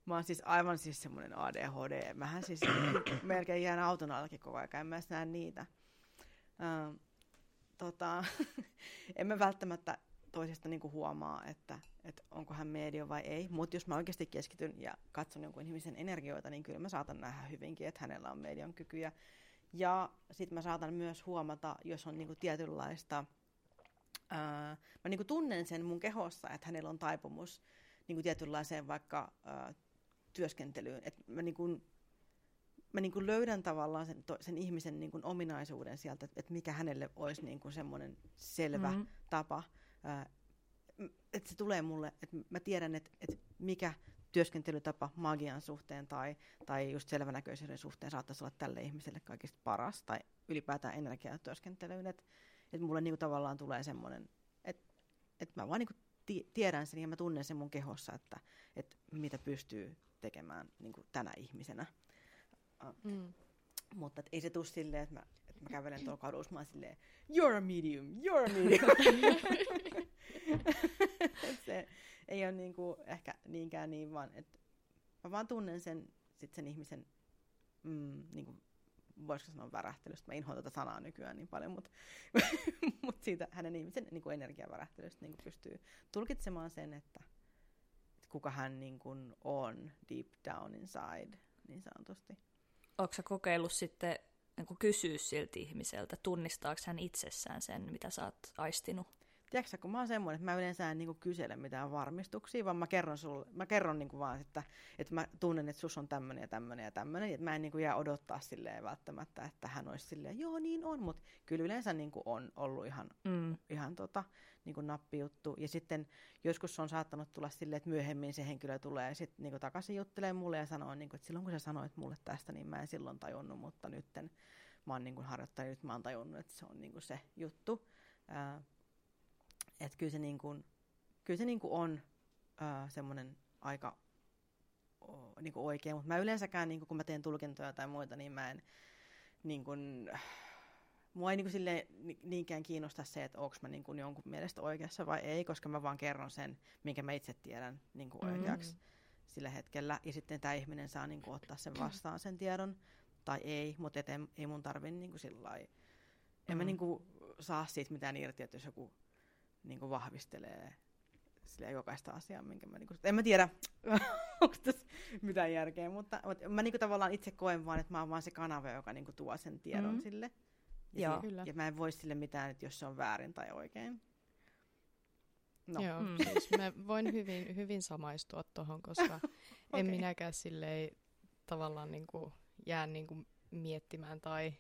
Speaker 1: Mä oon siis aivan siis semmoinen ADHD. Mähän siis [CLEARS THROAT] melkein jään auton allakin koko ajan, en mä näe niitä. Uh, tota, [LAUGHS] en mä välttämättä toisesta niin huomaa, että, että onko hän medio vai ei. Mutta jos mä oikeasti keskityn ja katson jonkun ihmisen energioita, niin kyllä mä saatan nähdä hyvinkin, että hänellä on median kykyjä. Ja sitten mä saatan myös huomata, jos on niin tietynlaista, ää, mä niin tunnen sen mun kehossa, että hänellä on taipumus niin tietynlaiseen vaikka ää, työskentelyyn. Että mä niin mä niin kuin löydän tavallaan sen, to, sen ihmisen niin kuin ominaisuuden sieltä, että, että mikä hänelle olisi niin kuin semmoinen selvä mm-hmm. tapa että se tulee mulle, että mä tiedän, että, että mikä työskentelytapa magian suhteen tai, tai just selvänäköisyyden suhteen saattaisi olla tälle ihmiselle kaikista paras tai ylipäätään energiatyöskentelyyn, että, että mulle niinku tavallaan tulee semmoinen, että, että mä vaan niinku tiedän sen ja mä tunnen sen mun kehossa, että, että mitä pystyy tekemään niinku tänä ihmisenä. Mm. Mutta ei se tule silleen, että mä, että mä kävelen tuolla kadussa, mä silleen, you're a medium, you're a medium. [LAUGHS] se ei ole niinku ehkä niinkään niin, vaan että mä vaan tunnen sen, sit sen ihmisen mm, niinku voisiko sanoa värähtelystä, mä inhoan tätä sanaa nykyään niin paljon, mutta, [LAUGHS] mutta siitä hänen ihmisen niin kuin energiavärähtelystä niin kuin pystyy tulkitsemaan sen, että, kuka hän niin kuin on deep down inside, niin sanotusti.
Speaker 3: Onko sä kokeillut sitten niin kysyä siltä ihmiseltä, tunnistaako hän itsessään sen, mitä sä oot aistinut?
Speaker 1: Tiedätkö, kun mä oon semmoinen, että mä yleensä en niin kuin kysele mitään varmistuksia, vaan mä kerron, sulle, mä kerron niin kuin vaan, että, että mä tunnen, että sus on tämmöinen ja tämmöinen ja tämmöinen, että mä en niin kuin jää odottaa silleen välttämättä, että hän olisi silleen, joo niin on, mutta kyllä yleensä niin kuin on ollut ihan, mm. ihan tota, niin kuin nappijuttu. Ja sitten joskus on saattanut tulla silleen, että myöhemmin se henkilö tulee sitten niin kuin takaisin juttelee mulle ja sanoo, niin kuin, että silloin kun sä sanoit mulle tästä, niin mä en silloin tajunnut, mutta nytten mä oon niin kuin harjoittanut, nyt mä oon tajunnut, että se on niin kuin se juttu. Ää, että kyllä se, niin kuin, kyllä se niin kuin on äh, semmoinen aika o, niin kuin oikein, mutta mä yleensäkään, niin kuin, kun mä teen tulkintoja tai muita, niin mä en niin kuin, mua ei niin sille, niinkään kiinnosta se, että onko mä niin kuin jonkun mielestä oikeassa vai ei, koska mä vaan kerron sen, minkä mä itse tiedän niin kuin oikeaksi mm. sillä hetkellä. Ja sitten tämä ihminen saa niin kuin, ottaa sen vastaan sen tiedon tai ei, mutta et ei, mun tarvi niin kuin sillä en mm. mä niin kuin, saa siitä mitään irti, että jos joku niin kuin vahvistelee sille jokaista asiaa, minkä mä, niin kuin, en mä tiedä, [LAUGHS] onko tässä mitään järkeä, mutta, mutta mä niin kuin tavallaan itse koen vaan, että mä oon vaan se kanava, joka niin kuin tuo sen tiedon mm-hmm. sille. Ja, Joo, se, kyllä. ja mä en voi sille mitään, että jos se on väärin tai oikein.
Speaker 2: No. Joo, mm. [LAUGHS] siis mä voin hyvin, hyvin samaistua tuohon, koska okay. [LAUGHS] en minäkään silleen tavallaan niin kuin, jää niin kuin miettimään tai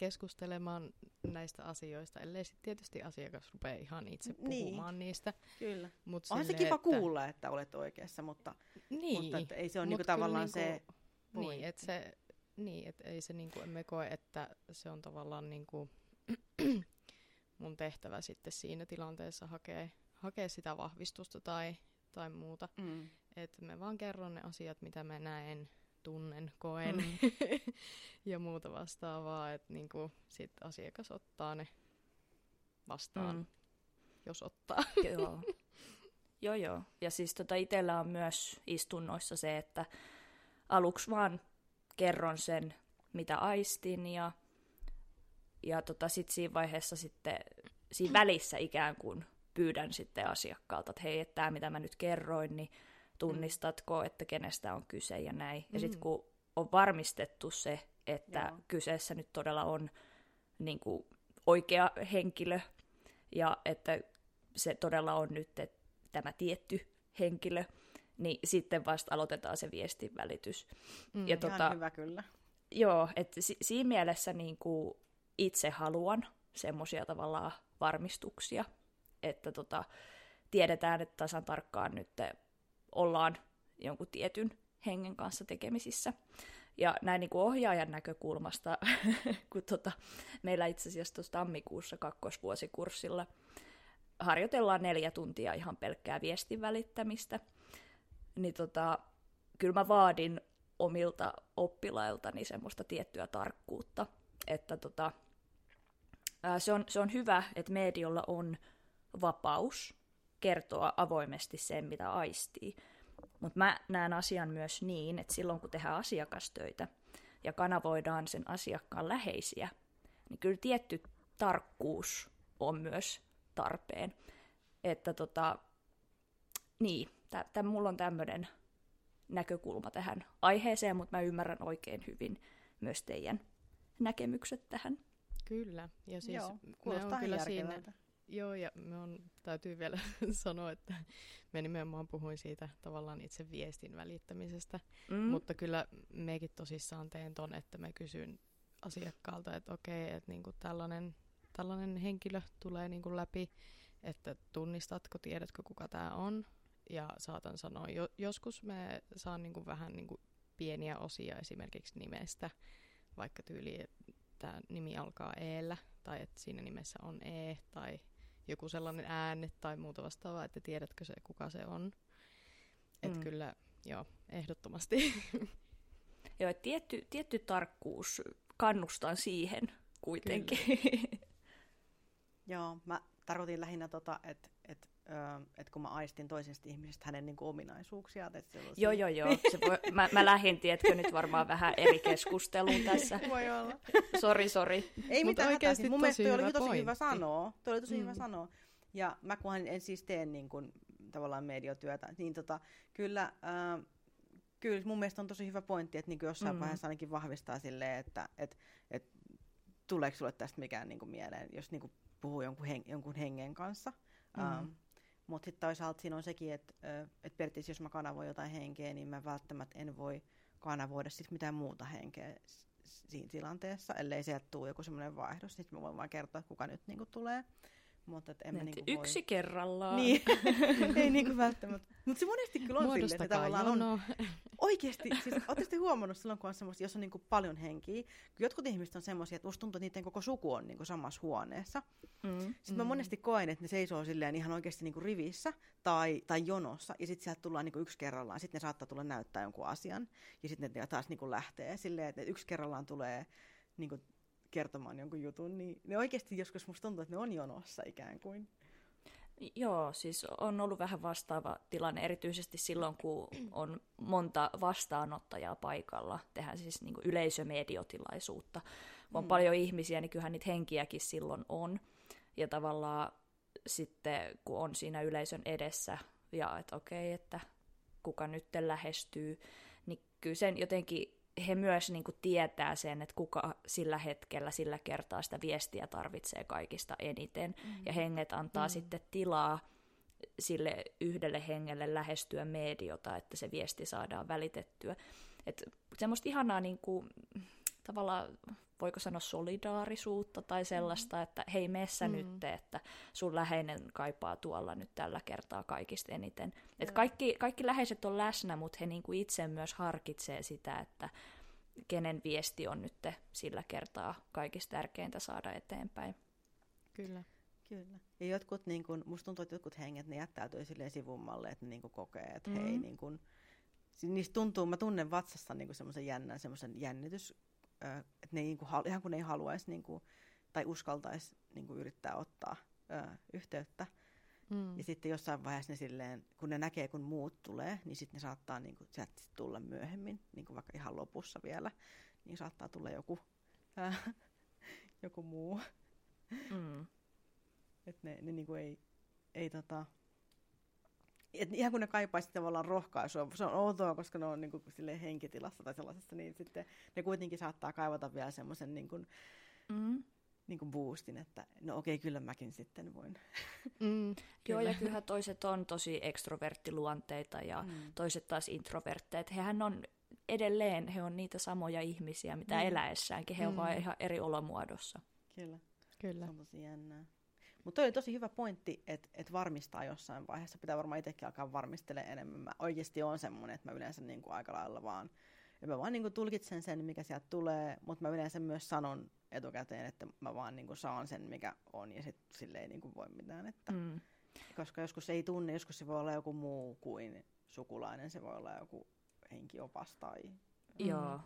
Speaker 2: keskustelemaan näistä asioista, ellei sitten tietysti asiakas rupeaa ihan itse niin. puhumaan niin, niistä.
Speaker 1: Kyllä. Mut Onhan se kiva että... kuulla, että olet oikeassa, mutta, niin, mutta että ei se ole niinku tavallaan niinku, se
Speaker 2: Niin, että se, niin, et ei se niinku, emme koe, että se on tavallaan niinku [CLEARS THROAT] mun tehtävä sitten siinä tilanteessa hakea, hakea sitä vahvistusta tai, tai muuta. Mm. Että me vaan kerron ne asiat, mitä mä näen tunnen, koen mm. [LAUGHS] ja muuta vastaavaa, että niinku sit asiakas ottaa ne vastaan, mm. jos ottaa. [LAUGHS]
Speaker 3: joo. [LAUGHS] joo, joo. Ja siis tota itsellä on myös istunnoissa se, että aluksi vaan kerron sen, mitä aistin ja, ja tota sit siinä vaiheessa sitten, siinä välissä ikään kuin pyydän sitten asiakkaalta, että hei, että tämä mitä mä nyt kerroin, niin tunnistatko, että kenestä on kyse ja näin. Ja sitten mm. kun on varmistettu se, että Joo. kyseessä nyt todella on niin kuin, oikea henkilö ja että se todella on nyt että tämä tietty henkilö, niin sitten vasta aloitetaan se viestin välitys.
Speaker 1: Mm, ja ihan tota, hyvä kyllä.
Speaker 3: Joo, että si- siinä mielessä niin kuin itse haluan semmoisia tavallaan varmistuksia, että tota, tiedetään, että tasan tarkkaan nyt ollaan jonkun tietyn hengen kanssa tekemisissä. Ja näin niin kuin ohjaajan näkökulmasta, [LAUGHS] kun tota, meillä itse asiassa tuossa tammikuussa kakkosvuosikurssilla harjoitellaan neljä tuntia ihan pelkkää viestin välittämistä, niin tota, kyllä mä vaadin omilta oppilailtani semmoista tiettyä tarkkuutta, että tota, se, on, se on hyvä, että mediolla on vapaus kertoa avoimesti sen, mitä aistii. Mutta mä näen asian myös niin, että silloin kun tehdään asiakastöitä ja kanavoidaan sen asiakkaan läheisiä, niin kyllä tietty tarkkuus on myös tarpeen. Että tota, niin, tä, mulla on tämmöinen näkökulma tähän aiheeseen, mutta mä ymmärrän oikein hyvin myös teidän näkemykset tähän.
Speaker 2: Kyllä, ja siis Joo, me on kyllä siinä, Joo, ja me on, täytyy vielä [LAUGHS] sanoa, että me nimenomaan puhuin siitä tavallaan itse viestin välittämisestä, mm. mutta kyllä mekin tosissaan teen ton, että me kysyn asiakkaalta, että okei, että niinku tällainen, tällainen henkilö tulee niinku läpi, että tunnistatko, tiedätkö kuka tämä on, ja saatan sanoa, jo, joskus me saan niinku vähän niinku pieniä osia esimerkiksi nimestä, vaikka tyyli, että tämä nimi alkaa eellä, tai että siinä nimessä on E, tai joku sellainen ääne tai muuta vastaavaa, että tiedätkö se, kuka se on. Että mm. kyllä, joo, ehdottomasti. [LAUGHS]
Speaker 3: Joo, tietty, tietty tarkkuus kannustan siihen kuitenkin. [LAUGHS]
Speaker 1: joo, mä tarkoitin lähinnä tota, että et, et kun mä aistin toisesta ihmisestä hänen niin ominaisuuksia.
Speaker 3: Joo, joo, joo. Se voi, mä, mä lähdin, tiedätkö, nyt varmaan vähän eri keskusteluun tässä. [LAUGHS]
Speaker 1: Voi olla.
Speaker 3: Sori, sori.
Speaker 1: Ei mitään oikeasti Mun mielestä toi oli tosi pointti. hyvä sanoa. Toi oli tosi mm. hyvä sanoa. Ja mä kunhan en siis tee niin kuin, tavallaan mediotyötä, niin tota, kyllä, äh, kyllä mun mielestä on tosi hyvä pointti, että niin jossain mm. vaiheessa ainakin vahvistaa silleen, että et, et, tuleeko sulle tästä mikään niin kuin mieleen, jos niin kuin puhuu jonkun, hen, jonkun hengen kanssa. Mm. Ähm, mutta sitten toisaalta siinä on sekin, että et periaatteessa jos mä kanavoin jotain henkeä, niin mä välttämättä en voi kanavoida sit mitään muuta henkeä siinä tilanteessa, ellei sieltä tule joku semmoinen vaihdos. Sitten mä voin vaan kertoa, kuka nyt niinku tulee. Mutta et en mä niinku
Speaker 3: Yksi voi... kerrallaan.
Speaker 1: Niin, [LAUGHS] ei niinku välttämättä. Mutta se monesti kyllä on silleen, että tavallaan on... Oikeasti, siis ootte huomannut silloin, kun on semmoista, jos on niinku paljon henkiä, jotkut ihmiset on semmoisia, että musta tuntuu, että niiden koko suku on niinku samassa huoneessa. Mm. Sitten mä mm. monesti koen, että ne seisoo silleen ihan oikeasti niinku rivissä tai, tai jonossa, ja sitten sieltä tullaan niinku yksi kerrallaan, sitten ne saattaa tulla näyttää jonkun asian, ja sitten ne taas niinku lähtee silleen, että yksi kerrallaan tulee niinku kertomaan jonkun jutun, niin ne oikeasti joskus musta tuntuu, että ne on jonossa ikään kuin.
Speaker 3: Joo, siis on ollut vähän vastaava tilanne, erityisesti silloin, kun on monta vastaanottajaa paikalla. Tehdään siis niin yleisömediotilaisuutta. Kun on mm. paljon ihmisiä, niin kyllähän niitä henkiäkin silloin on. Ja tavallaan sitten, kun on siinä yleisön edessä, ja että okei, että kuka nyt lähestyy, niin kyllä sen jotenkin he myös niin kuin tietää sen, että kuka sillä hetkellä, sillä kertaa sitä viestiä tarvitsee kaikista eniten. Mm. Ja henget antaa mm. sitten tilaa sille yhdelle hengelle lähestyä mediota, että se viesti saadaan välitettyä. Et semmoista ihanaa niin kuin, tavallaan, voiko sanoa solidaarisuutta tai sellaista, mm. että hei messä mm. nyt, että sun läheinen kaipaa tuolla nyt tällä kertaa kaikista eniten. Et kaikki, kaikki läheiset on läsnä, mutta he niin kuin itse myös harkitsee sitä, että kenen viesti on nyt sillä kertaa kaikista tärkeintä saada eteenpäin.
Speaker 1: Kyllä. Kyllä. Ja jotkut, niin kun, musta tuntuu, että jotkut henget, ne jättäytyy silleen sivummalle, että ne niin kokee, että mm-hmm. hei, niin kun, niistä tuntuu, mä tunnen vatsassa niin semmoisen jännän, semmoisen jännitys, että ne niin kuin, ihan kun ne ei haluaisi niin kuin, tai uskaltaisi niin kuin, yrittää ottaa ö, yhteyttä. Mm. Ja sitten jossain vaiheessa ne silleen, kun ne näkee, kun muut tulee, niin sitten ne saattaa niin kuin, sieltä tulla myöhemmin, niin kuin vaikka ihan lopussa vielä, niin saattaa tulla joku, äh, [LAUGHS] joku muu. Mm. Että ne, ne niin kuin ei, ei tota, et ihan kun ne kaipaisi tavallaan rohkaisua, se on outoa, koska ne on niin kuin, henkitilassa tai sellaisessa, niin sitten ne kuitenkin saattaa kaivata vielä semmoisen niin kuin, mm niin kuin boostin, että no okei, okay, kyllä mäkin sitten voin.
Speaker 3: Mm, [LAUGHS] Joo, ja kyllähän toiset on tosi ekstroverttiluonteita ja mm. toiset taas introvertteet. Hehän on edelleen, he on niitä samoja ihmisiä, mitä mm. eläessäänkin. He mm. on vain ihan eri olomuodossa.
Speaker 1: Kyllä. Kyllä. Se on tosi jännää. Mutta oli tosi hyvä pointti, että et varmistaa jossain vaiheessa. Pitää varmaan itsekin alkaa varmistelemaan enemmän. Mä oikeasti on semmoinen, että mä yleensä niin kuin aika lailla vaan, ja mä vaan niin kuin tulkitsen sen, mikä sieltä tulee, mutta mä yleensä myös sanon etukäteen, että mä vaan niin kuin saan sen, mikä on, ja sitten sille ei niin kuin voi mitään. Että, mm. Koska joskus ei tunne, joskus se voi olla joku muu kuin sukulainen, se voi olla joku henkiopas tai...
Speaker 3: Joo. Mm.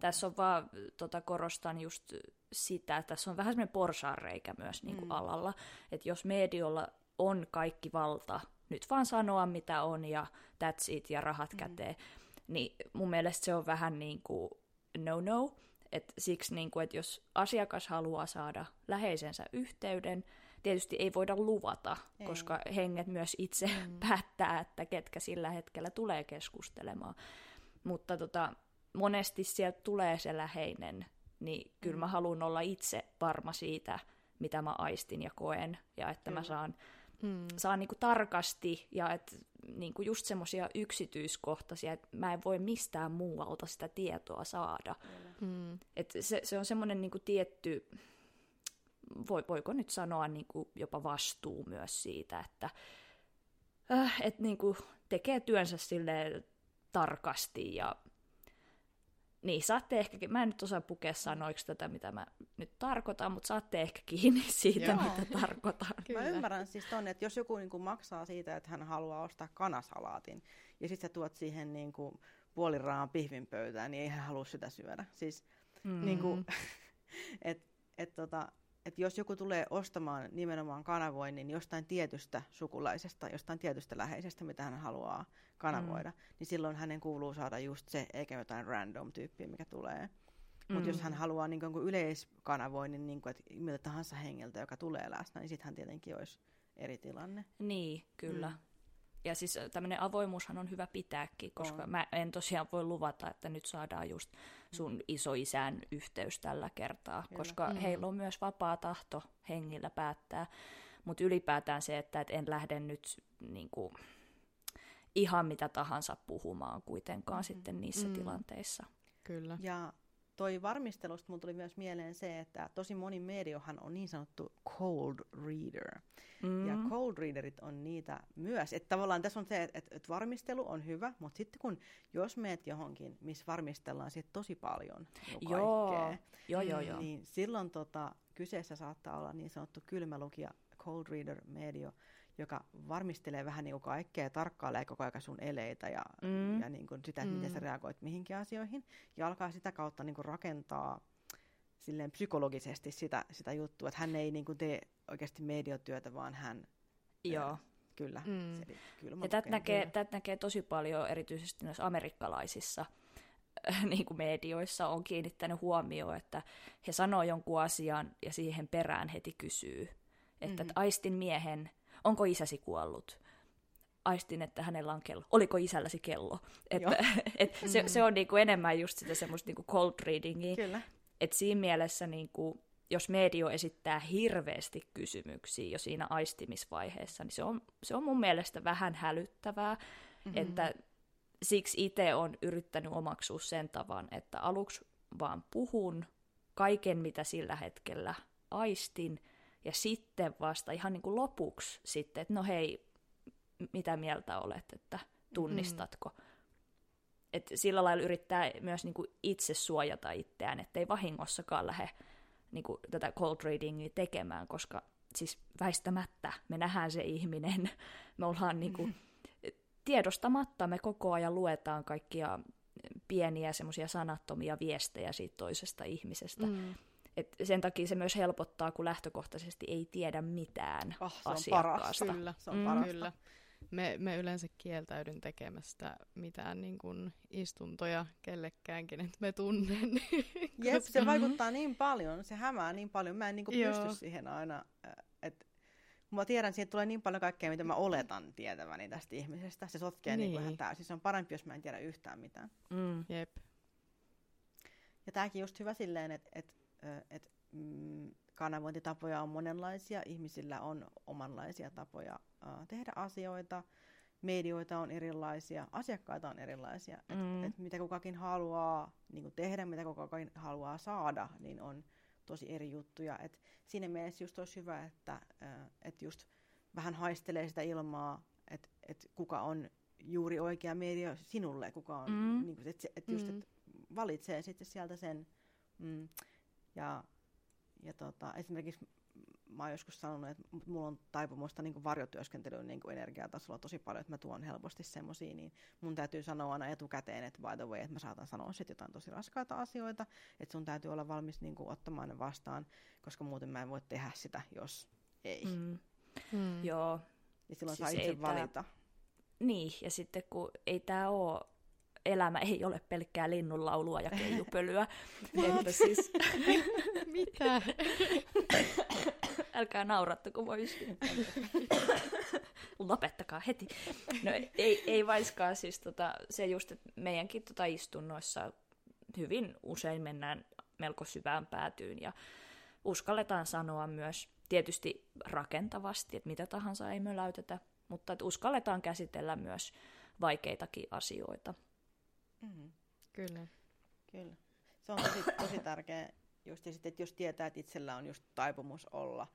Speaker 3: Tässä on vaan, tota, korostan just sitä, että tässä on vähän semmoinen porsaanreikä myös niin kuin mm. alalla, että jos mediolla on kaikki valta, nyt vaan sanoa mitä on ja that's it ja rahat mm. käteen, niin mun mielestä se on vähän niin kuin no-no, et siksi, niin kuin, että jos asiakas haluaa saada läheisensä yhteyden, tietysti ei voida luvata, ei. koska henget myös itse mm. [LAUGHS] päättää, että ketkä sillä hetkellä tulee keskustelemaan. Mutta tota, monesti sieltä tulee se läheinen, niin kyllä mm. mä haluan olla itse varma siitä, mitä mä aistin ja koen, ja että kyllä. mä saan, mm. saan niinku tarkasti, ja että niinku just semmoisia yksityiskohtaisia, että mä en voi mistään muualta sitä tietoa saada. Mm. Et se, se on semmoinen niinku tietty, voi, voiko nyt sanoa niinku jopa vastuu myös siitä, että äh, et niinku tekee työnsä sille tarkasti ja niin, saatte ehkä, mä en nyt osaa pukea sanoiksi tätä, mitä mä nyt tarkoitan, mutta saatte ehkä kiinni [LAUGHS] siitä, Joo. mitä tarkoitan.
Speaker 1: Kyllä. Mä ymmärrän siis ton, että jos joku niin kuin maksaa siitä, että hän haluaa ostaa kanasalaatin, ja sitten sä tuot siihen niin kuin puoliraan pihvin pöytään, niin ei hän halua sitä syödä. Siis, mm. niin kuin, [LAUGHS] et, et tota, että jos joku tulee ostamaan nimenomaan kanavoinnin jostain tietystä sukulaisesta, jostain tietystä läheisestä, mitä hän haluaa kanavoida, mm. niin silloin hänen kuuluu saada just se, eikä jotain random tyyppiä, mikä tulee. Mutta mm. jos hän haluaa niin kuin yleiskanavoinnin, niin kuin, että miltä tahansa hengeltä, joka tulee läsnä, niin sittenhän tietenkin olisi eri tilanne.
Speaker 3: Niin, kyllä. Mm. Ja siis tämmöinen avoimuushan on hyvä pitääkin, koska on. mä en tosiaan voi luvata, että nyt saadaan just sun mm. isoisän yhteys tällä kertaa, Kyllä. koska mm. heillä on myös vapaa tahto hengillä päättää. Mutta ylipäätään se, että et en lähde nyt niinku, ihan mitä tahansa puhumaan kuitenkaan mm. sitten niissä mm. tilanteissa.
Speaker 2: Kyllä.
Speaker 1: Ja toi varmistelusta mun tuli myös mieleen se, että tosi moni mediohan on niin sanottu cold reader. Mm. Ja cold readerit on niitä myös. Että tavallaan tässä on se, että, että varmistelu on hyvä, mutta sitten kun jos meet johonkin, missä varmistellaan sit tosi paljon niin
Speaker 3: joo. Kaikkea, joo, joo, joo.
Speaker 1: niin silloin tota, kyseessä saattaa olla niin sanottu kylmälukija cold reader medio, joka varmistelee vähän niin kuin kaikkea ja tarkkailee koko ajan sun eleitä ja, mm. ja niin kuin sitä, että mm. miten sä mm. reagoit mihinkin asioihin. Ja alkaa sitä kautta niin kuin rakentaa silleen psykologisesti sitä, sitä juttua, että hän ei niin kuin tee oikeasti mediotyötä, vaan hän...
Speaker 3: Joo. Ää,
Speaker 1: kyllä. Mm. Se,
Speaker 3: kyllä ja tätä näkee, tät näkee tosi paljon erityisesti näissä amerikkalaisissa [LAUGHS] niin kuin medioissa on kiinnittänyt huomioon, että he sanoo jonkun asian ja siihen perään heti kysyy, että, mm-hmm. aistin miehen onko isäsi kuollut? Aistin, että hänellä on kello. Oliko isälläsi kello? Et mm. [LAUGHS] se, se on niinku enemmän just sitä semmoista niinku cold readingia.
Speaker 1: Kyllä.
Speaker 3: Et siinä mielessä, niinku, jos medio esittää hirveästi kysymyksiä jo siinä aistimisvaiheessa, niin se on, se on mun mielestä vähän hälyttävää. Mm-hmm. Että siksi itse on yrittänyt omaksua sen tavan, että aluksi vaan puhun kaiken, mitä sillä hetkellä aistin – ja sitten vasta ihan niin kuin lopuksi sitten, että no hei, mitä mieltä olet, että tunnistatko. Mm. Et sillä lailla yrittää myös niin kuin itse suojata itseään, ettei vahingossakaan lähde niin kuin tätä cold readingia tekemään, koska siis väistämättä me nähdään se ihminen. [LAUGHS] Me ollaan niin kuin, tiedostamatta, me koko ajan luetaan kaikkia pieniä semmoisia sanattomia viestejä siitä toisesta ihmisestä. Mm. Et sen takia se myös helpottaa, kun lähtökohtaisesti ei tiedä mitään oh, se asiakkaasta.
Speaker 1: On Kyllä, se on mm. Kyllä.
Speaker 2: Me, me yleensä kieltäydyn tekemästä mitään niin kuin istuntoja kellekäänkin, että me tunnen. [LAUGHS]
Speaker 1: Jep, koska... se vaikuttaa niin paljon, se hämää niin paljon. Mä en niin kuin pysty siihen aina, että mä tiedän, että siitä tulee niin paljon kaikkea, mitä mä oletan tietäväni tästä ihmisestä. Se sotkee niin. Niin ihan täysin. Se on parempi, jos mä en tiedä yhtään mitään.
Speaker 2: Mm. Jep.
Speaker 1: Ja tämäkin just hyvä silleen, että, että että mm, kanavointitapoja on monenlaisia, ihmisillä on omanlaisia tapoja tehdä asioita, medioita on erilaisia, asiakkaita on erilaisia. Mm. Et, et mitä kukakin haluaa niin tehdä, mitä kukakin haluaa saada, niin on tosi eri juttuja. Et siinä mielessä just olisi hyvä, että et just vähän haistelee sitä ilmaa, että et kuka on juuri oikea media sinulle, kuka on, mm. niin että et just mm. et valitsee sitten sieltä sen, mm, ja, ja tota, esimerkiksi mä oon joskus sanonut, että mulla on taipumusta niin varjotyöskentelyyn niin energiatasolla tosi paljon, että mä tuon helposti semmoisia, niin mun täytyy sanoa aina etukäteen, että by the way, että mä saatan sanoa sitten jotain tosi raskaita asioita, että sun täytyy olla valmis niin kuin, ottamaan ne vastaan, koska muuten mä en voi tehdä sitä, jos ei. Mm.
Speaker 3: Mm. Joo.
Speaker 1: Ja silloin siis saa itse valita. Tää...
Speaker 3: Niin, ja sitten kun ei tämä ole elämä ei ole pelkkää linnunlaulua ja keijupölyä. [LAUGHS]
Speaker 2: että siis... [LAUGHS] Mitä? [COUGHS]
Speaker 3: Älkää naurattako vois. Lopettakaa heti. No ei, ei vaiskaan siis tota, se just, että meidänkin tota istunnoissa hyvin usein mennään melko syvään päätyyn ja uskalletaan sanoa myös tietysti rakentavasti, että mitä tahansa ei möläytetä, mutta että uskalletaan käsitellä myös vaikeitakin asioita.
Speaker 2: Mm. Kyllä.
Speaker 1: Kyllä. Se on tosi, [COUGHS] tosi tärkeä just, ja sitten, että jos tietää, että itsellä on just taipumus olla,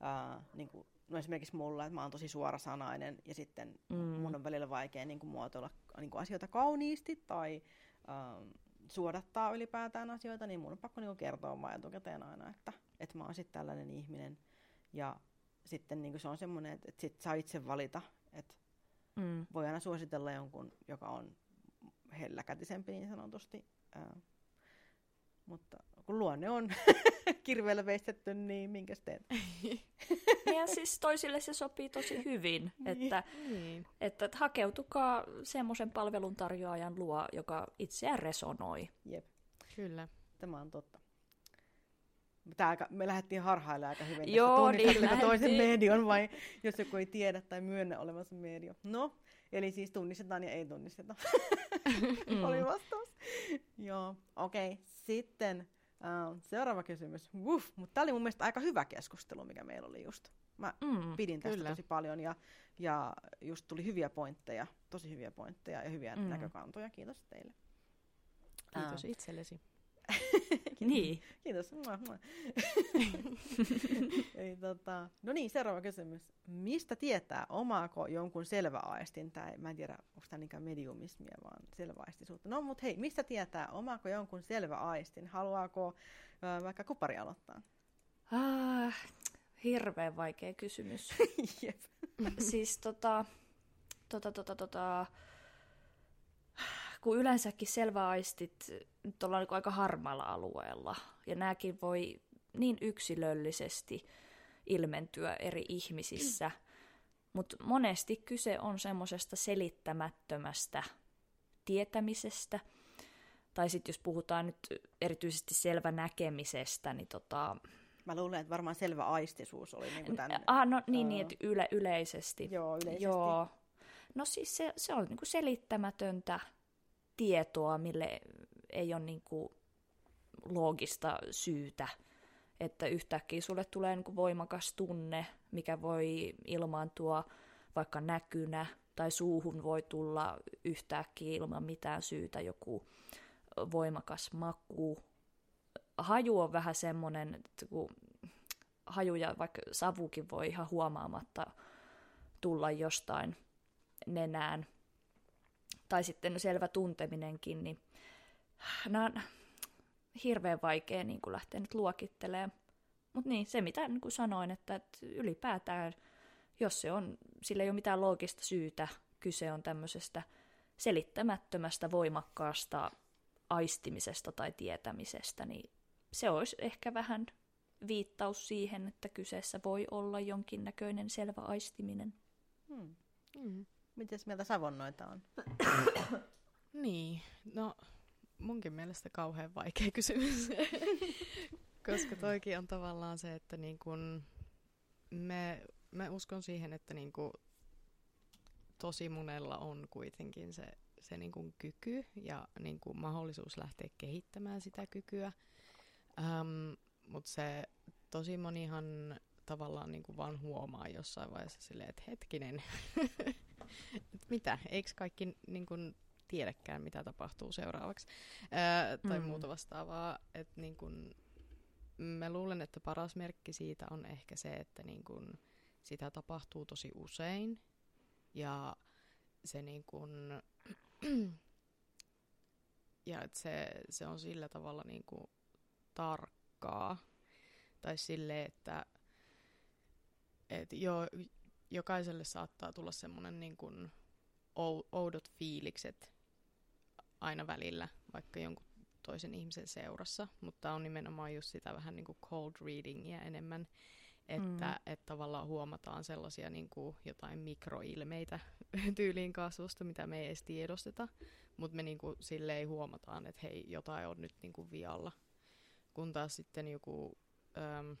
Speaker 1: ää, niin kuin, no esimerkiksi mulla, että mä oon tosi suorasanainen ja sitten mm. mun on välillä vaikea niin kuin, muotoilla niin kuin asioita kauniisti tai ää, suodattaa ylipäätään asioita, niin mun on pakko niin kuin, kertoa vaan etukäteen aina, että, että mä oon sitten tällainen ihminen. Ja sitten niin kuin, se on semmoinen, että, että sit saa itse valita, että mm. voi aina suositella jonkun, joka on helläkätisempi niin sanotusti. Ää, mutta kun luonne on [LAUGHS] kirveellä veistetty, niin minkäs teet? [LAUGHS]
Speaker 3: ja siis toisille se sopii tosi hyvin, että,
Speaker 2: Niin.
Speaker 3: että, että hakeutukaa semmoisen palveluntarjoajan luo, joka itseään resonoi.
Speaker 1: Jep,
Speaker 2: Kyllä.
Speaker 1: tämä on totta. Tää aika, me lähdettiin harhailemaan aika hyvin. tästä.
Speaker 3: Joo, niin
Speaker 1: Tunnistatteko toisen median vai jos joku ei tiedä tai myönnä olevansa media? No, eli siis tunnistetaan ja ei tunnisteta. [LAUGHS]
Speaker 3: Mm.
Speaker 1: Oli vastaus. Joo, okei. Okay. Sitten uh, seuraava kysymys. Wuff, mutta tämä oli mun mielestä aika hyvä keskustelu, mikä meillä oli just. Mä
Speaker 3: Mm.
Speaker 1: pidin tästä
Speaker 2: Kyllä.
Speaker 1: tosi paljon ja, ja just tuli hyviä pointteja, tosi hyviä pointteja ja hyviä
Speaker 3: Mm.
Speaker 1: näkökantoja. Kiitos teille.
Speaker 2: Kiitos
Speaker 1: Ää.
Speaker 2: itsellesi.
Speaker 3: Niin.
Speaker 1: Kiitos. Mua, mua. [LAUGHS] Ei, tota... No niin, seuraava kysymys. Mistä tietää, omaako jonkun selväaistin, tai mä en tiedä, onko tämä niinkään mediumismia, vaan selväaistisuutta. No, mutta hei, mistä tietää, omaako jonkun selväaistin? Haluaako ö, vaikka kupari aloittaa?
Speaker 3: Ah, hirveän vaikea kysymys. [LAUGHS]
Speaker 1: Jep.
Speaker 3: siis tota, tota, tota, tota, kun yleensäkin selväaistit nyt ollaan niin aika harmaalla alueella, ja nämäkin voi niin yksilöllisesti ilmentyä eri ihmisissä, mutta monesti kyse on semmoisesta selittämättömästä tietämisestä, tai sitten jos puhutaan nyt erityisesti selvänäkemisestä, niin tota,
Speaker 1: Mä luulen, että varmaan selvä aistisuus oli niin kuin tämän.
Speaker 3: Ah, no niin,
Speaker 1: Ää.
Speaker 3: niin että yle, yleisesti.
Speaker 1: Joo, yleisesti.
Speaker 3: Joo. No siis se, se on niinku selittämätöntä tietoa, mille ei ole niinku loogista syytä. Että yhtäkkiä sulle tulee niinku voimakas tunne, mikä voi ilmaantua vaikka näkynä, tai suuhun voi tulla yhtäkkiä ilman mitään syytä joku voimakas maku. Haju on vähän semmoinen, että kun haju ja vaikka savukin voi ihan huomaamatta tulla jostain nenään. Tai sitten selvä tunteminenkin, niin nämä on hirveän vaikea niin kuin lähteä nyt luokittelemaan. Mutta niin, se mitä niin kuin sanoin, että, että ylipäätään, jos se on, sillä ei ole mitään loogista syytä, kyse on tämmöisestä selittämättömästä, voimakkaasta aistimisesta tai tietämisestä, niin se olisi ehkä vähän viittaus siihen, että kyseessä voi olla jonkinnäköinen selvä aistiminen.
Speaker 1: Hmm.
Speaker 2: Mm.
Speaker 1: Mites mieltä savonnoita on? [COUGHS]
Speaker 2: Niin, no munkin mielestä kauhean vaikea kysymys. [COUGHS] Koska toikin on tavallaan se, että niin kun me, me uskon siihen, että niin kun tosi monella on kuitenkin se, se niin kun kyky ja niin kun mahdollisuus lähteä kehittämään sitä kykyä. Ähm, Mutta se tosi monihan tavallaan niin kuin vaan huomaa jossain vaiheessa silleen, että hetkinen, et [LAUGHS] mitä, eikö kaikki niin kuin tiedäkään, mitä tapahtuu seuraavaksi, ää, tai
Speaker 3: Mm.
Speaker 2: muuta vastaavaa. että niin kuin, mä luulen, että paras merkki siitä on ehkä se, että niin kuin, sitä tapahtuu tosi usein, ja se niin kuin, [CLEARS THROAT] ja että se, se on sillä tavalla niin kuin tarkkaa, tai sille, että et jo, jokaiselle saattaa tulla semmoinen niin kuin ou- oudot fiilikset aina välillä, vaikka jonkun toisen ihmisen seurassa, mutta on nimenomaan just sitä vähän niin kuin cold readingia enemmän, että
Speaker 3: Mm.
Speaker 2: et tavallaan huomataan sellaisia niin kuin jotain mikroilmeitä [LAUGHS] tyyliin kasvusta, mitä me ei edes tiedosteta, mutta me niin kuin silleen huomataan, että hei, jotain on nyt niin kuin vialla, kun taas sitten joku äm,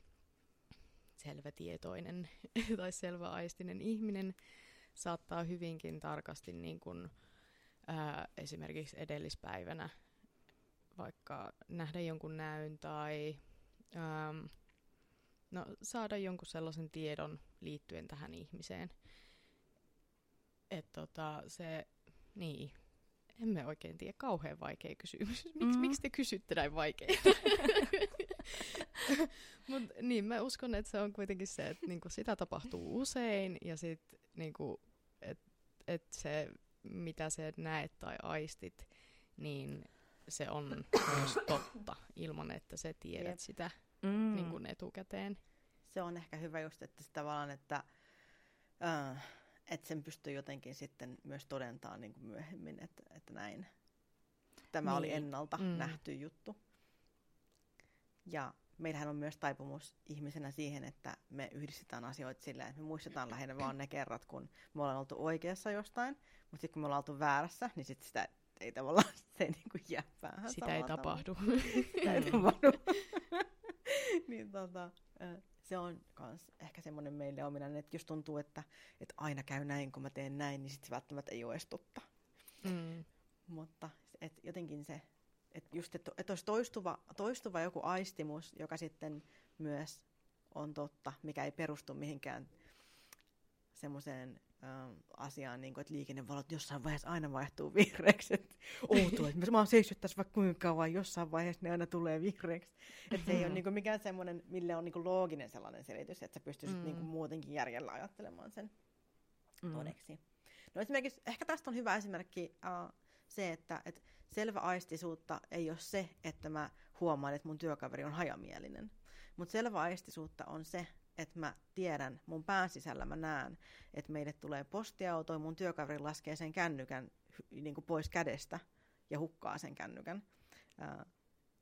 Speaker 2: selvätietoinen [LAUGHS] tai selväaistinen ihminen saattaa hyvinkin tarkasti niin kuin, ää, esimerkiksi edellispäivänä vaikka nähdä jonkun näyn tai äm, no, saada jonkun sellaisen tiedon liittyen tähän ihmiseen. Että tota, se, niin, emme oikein tiedä, kauhean vaikea kysymys. Miks,
Speaker 3: Mm.
Speaker 2: Miksi te kysytte näin vaikeita? [LAUGHS] [LAUGHS] Mut niin, mä uskon, että se on kuitenkin se, että niinku sitä tapahtuu usein ja sitten niinku, että et se, mitä sä näet tai aistit, niin se on myös [COUGHS] totta ilman, että sä tiedät
Speaker 1: Jep.
Speaker 2: sitä
Speaker 3: Mm.
Speaker 2: niin kuin etukäteen.
Speaker 1: Se on ehkä hyvä just, että se tavallaan, että, äh, että sen pystyy jotenkin sitten myös todentamaan niin kuin myöhemmin, että, että näin. Tämä oli
Speaker 3: Niin.
Speaker 1: ennalta
Speaker 2: Mm.
Speaker 1: nähty juttu. Ja meillähän on myös taipumus ihmisenä siihen, että me yhdistetään asioita sillä, että me muistetaan lähinnä vaan ne kerrat, kun me ollaan oltu oikeassa jostain, mutta sitten kun me ollaan oltu väärässä, niin sit sitä ei tavallaan, [LAUGHS] se ei niinku jää päähän
Speaker 2: Sitä ei tapahdu. [LAUGHS]
Speaker 1: Sitä ei tapahdu. [LAUGHS] niin tota, se on kans ehkä semmoinen meille ominainen, että jos tuntuu, että, että aina käy näin, kun mä teen näin, niin sitten se välttämättä ei ole edes totta.
Speaker 2: Mm.
Speaker 1: Mutta et jotenkin se, että just, että et olisi toistuva, toistuva joku aistimus, joka sitten myös on totta, mikä ei perustu mihinkään semmoiseen ähm, asiaan, niin kuin, että liikennevalot jossain vaiheessa aina vaihtuu vihreäksi. Että outoa, että mä oon seissyt tässä vaikka kuinka kauan, jossain vaiheessa ne aina tulee vihreäksi. Että se ei ole niin kuin, mikään semmoinen, mille on niin kuin, looginen sellainen selitys, että sä pystyisit mm. niin kuin, muutenkin järjellä ajattelemaan sen mm. todeksi. No esimerkiksi, ehkä tästä on hyvä esimerkki uh, se, että et selvä aistisuutta ei ole se, että mä huomaan, että mun työkaveri on hajamielinen. Mutta selvä aistisuutta on se, että mä tiedän, mun pään sisällä mä näen, että meille tulee postiauto ja mun työkaveri laskee sen kännykän niin kuin pois kädestä ja hukkaa sen kännykän.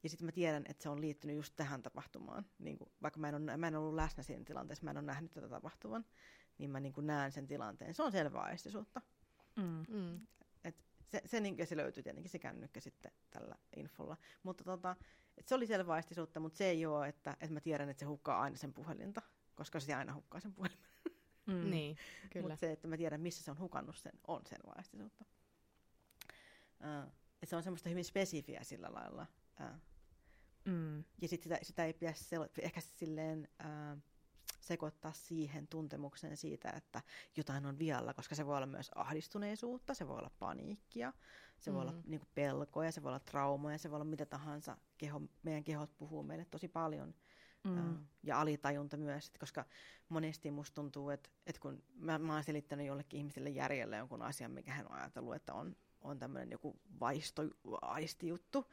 Speaker 1: Ja sitten mä tiedän, että se on liittynyt just tähän tapahtumaan. Niin kuin, vaikka mä en, ole, mä en ollut läsnä siinä tilanteessa, mä en ole nähnyt tätä tapahtuvan, niin mä niin kuin näen sen tilanteen. Se on selvää aistisuutta.
Speaker 2: Mm. Mm.
Speaker 1: Se, se, niin, se löytyy tietenkin se kännykkä sitten tällä infolla. Mutta tota, et se oli selvä aistisuutta, mutta se ei ole, että, että mä tiedän, että se hukkaa aina sen puhelinta koska se aina hukkaa sen puhelimen.
Speaker 2: Mm. [LAUGHS] Niin, kyllä.
Speaker 1: Mutta se, että mä tiedän, missä se on hukannut sen, on sen vaistisuutta. Uh, se on semmoista hyvin spesifiä sillä lailla. Uh,
Speaker 3: mm.
Speaker 1: Ja sitten sitä, sitä ei pidä sel- ehkä silleen sekoittaa siihen tuntemukseen siitä, että jotain on vialla, koska se voi olla myös ahdistuneisuutta, se voi olla paniikkia, se mm. voi olla mm. niin kuin, pelkoja, se voi olla traumoja, se voi olla mitä tahansa. Keho, meidän kehot puhuu meille tosi paljon – Mm. Ja alitajunta myös, koska monesti musta tuntuu, että, että kun mä, mä oon selittänyt jollekin ihmiselle järjellä jonkun asian, mikä hän on ajatellut, että on, on tämmöinen joku vaisto, aistijuttu,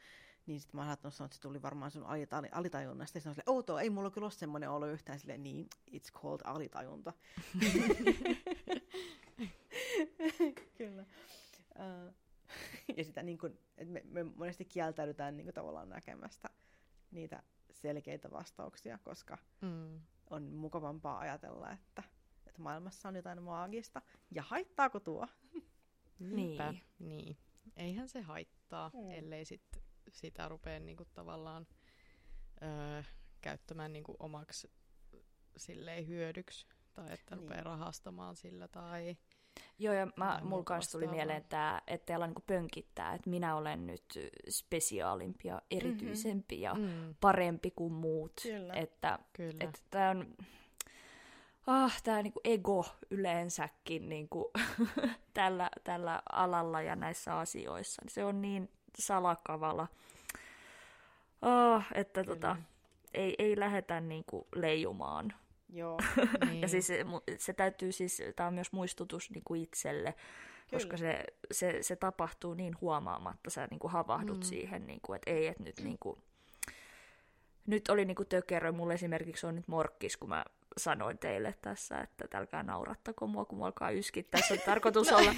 Speaker 1: niin sitten mä oon saattanut sanoa, että se tuli varmaan sun alitajunnasta. Ja sitten on silleen, outoa, ei mulla kyllä ole semmoinen olo yhtään silleen, niin, it's called alitajunta. [LAUGHS] kyllä. Uh, [LAUGHS] ja sitä niin kun, että me, me monesti kieltäydytään niin tavallaan näkemästä niitä selkeitä vastauksia, koska mm. on mukavampaa ajatella, että, että maailmassa on jotain maagista. Ja haittaako tuo?
Speaker 2: Niinpä, niin. niin. Eihän se haittaa, mm. ellei sit sitä rupea niinku tavallaan öö, käyttämään niinku omaksi silleen hyödyksi. Tai että niin. rupeaa rahastamaan sillä tai
Speaker 3: Joo, ja mä, mulla kanssa tuli mieleen, että, että ala niinku pönkittää, että minä olen nyt spesiaalimpi ja erityisempi mm-hmm. ja mm. parempi kuin muut.
Speaker 1: Kyllä.
Speaker 3: Että,
Speaker 2: Kyllä.
Speaker 3: että tämä on... Ah, tämä niinku ego yleensäkin niinku, [LAUGHS] tällä, tällä alalla ja näissä asioissa. Se on niin salakavala, ah, että tota, ei, ei lähdetä niinku leijumaan
Speaker 1: Joo. [LAUGHS]
Speaker 3: niin. ja siis se, se täytyy siis, tämä on myös muistutus niin kuin itselle, Kyllä. koska se, se, se tapahtuu niin huomaamatta, sä niin kuin havahdut mm. siihen, niin kuin, että ei, että nyt niin kuin, nyt oli niin kuin tökerö, mulle esimerkiksi on nyt morkkis, kun mä sanoin teille tässä, että älkää naurattako mua, kun mua alkaa yskittää. Se oli [LAUGHS] tarkoitus, olla,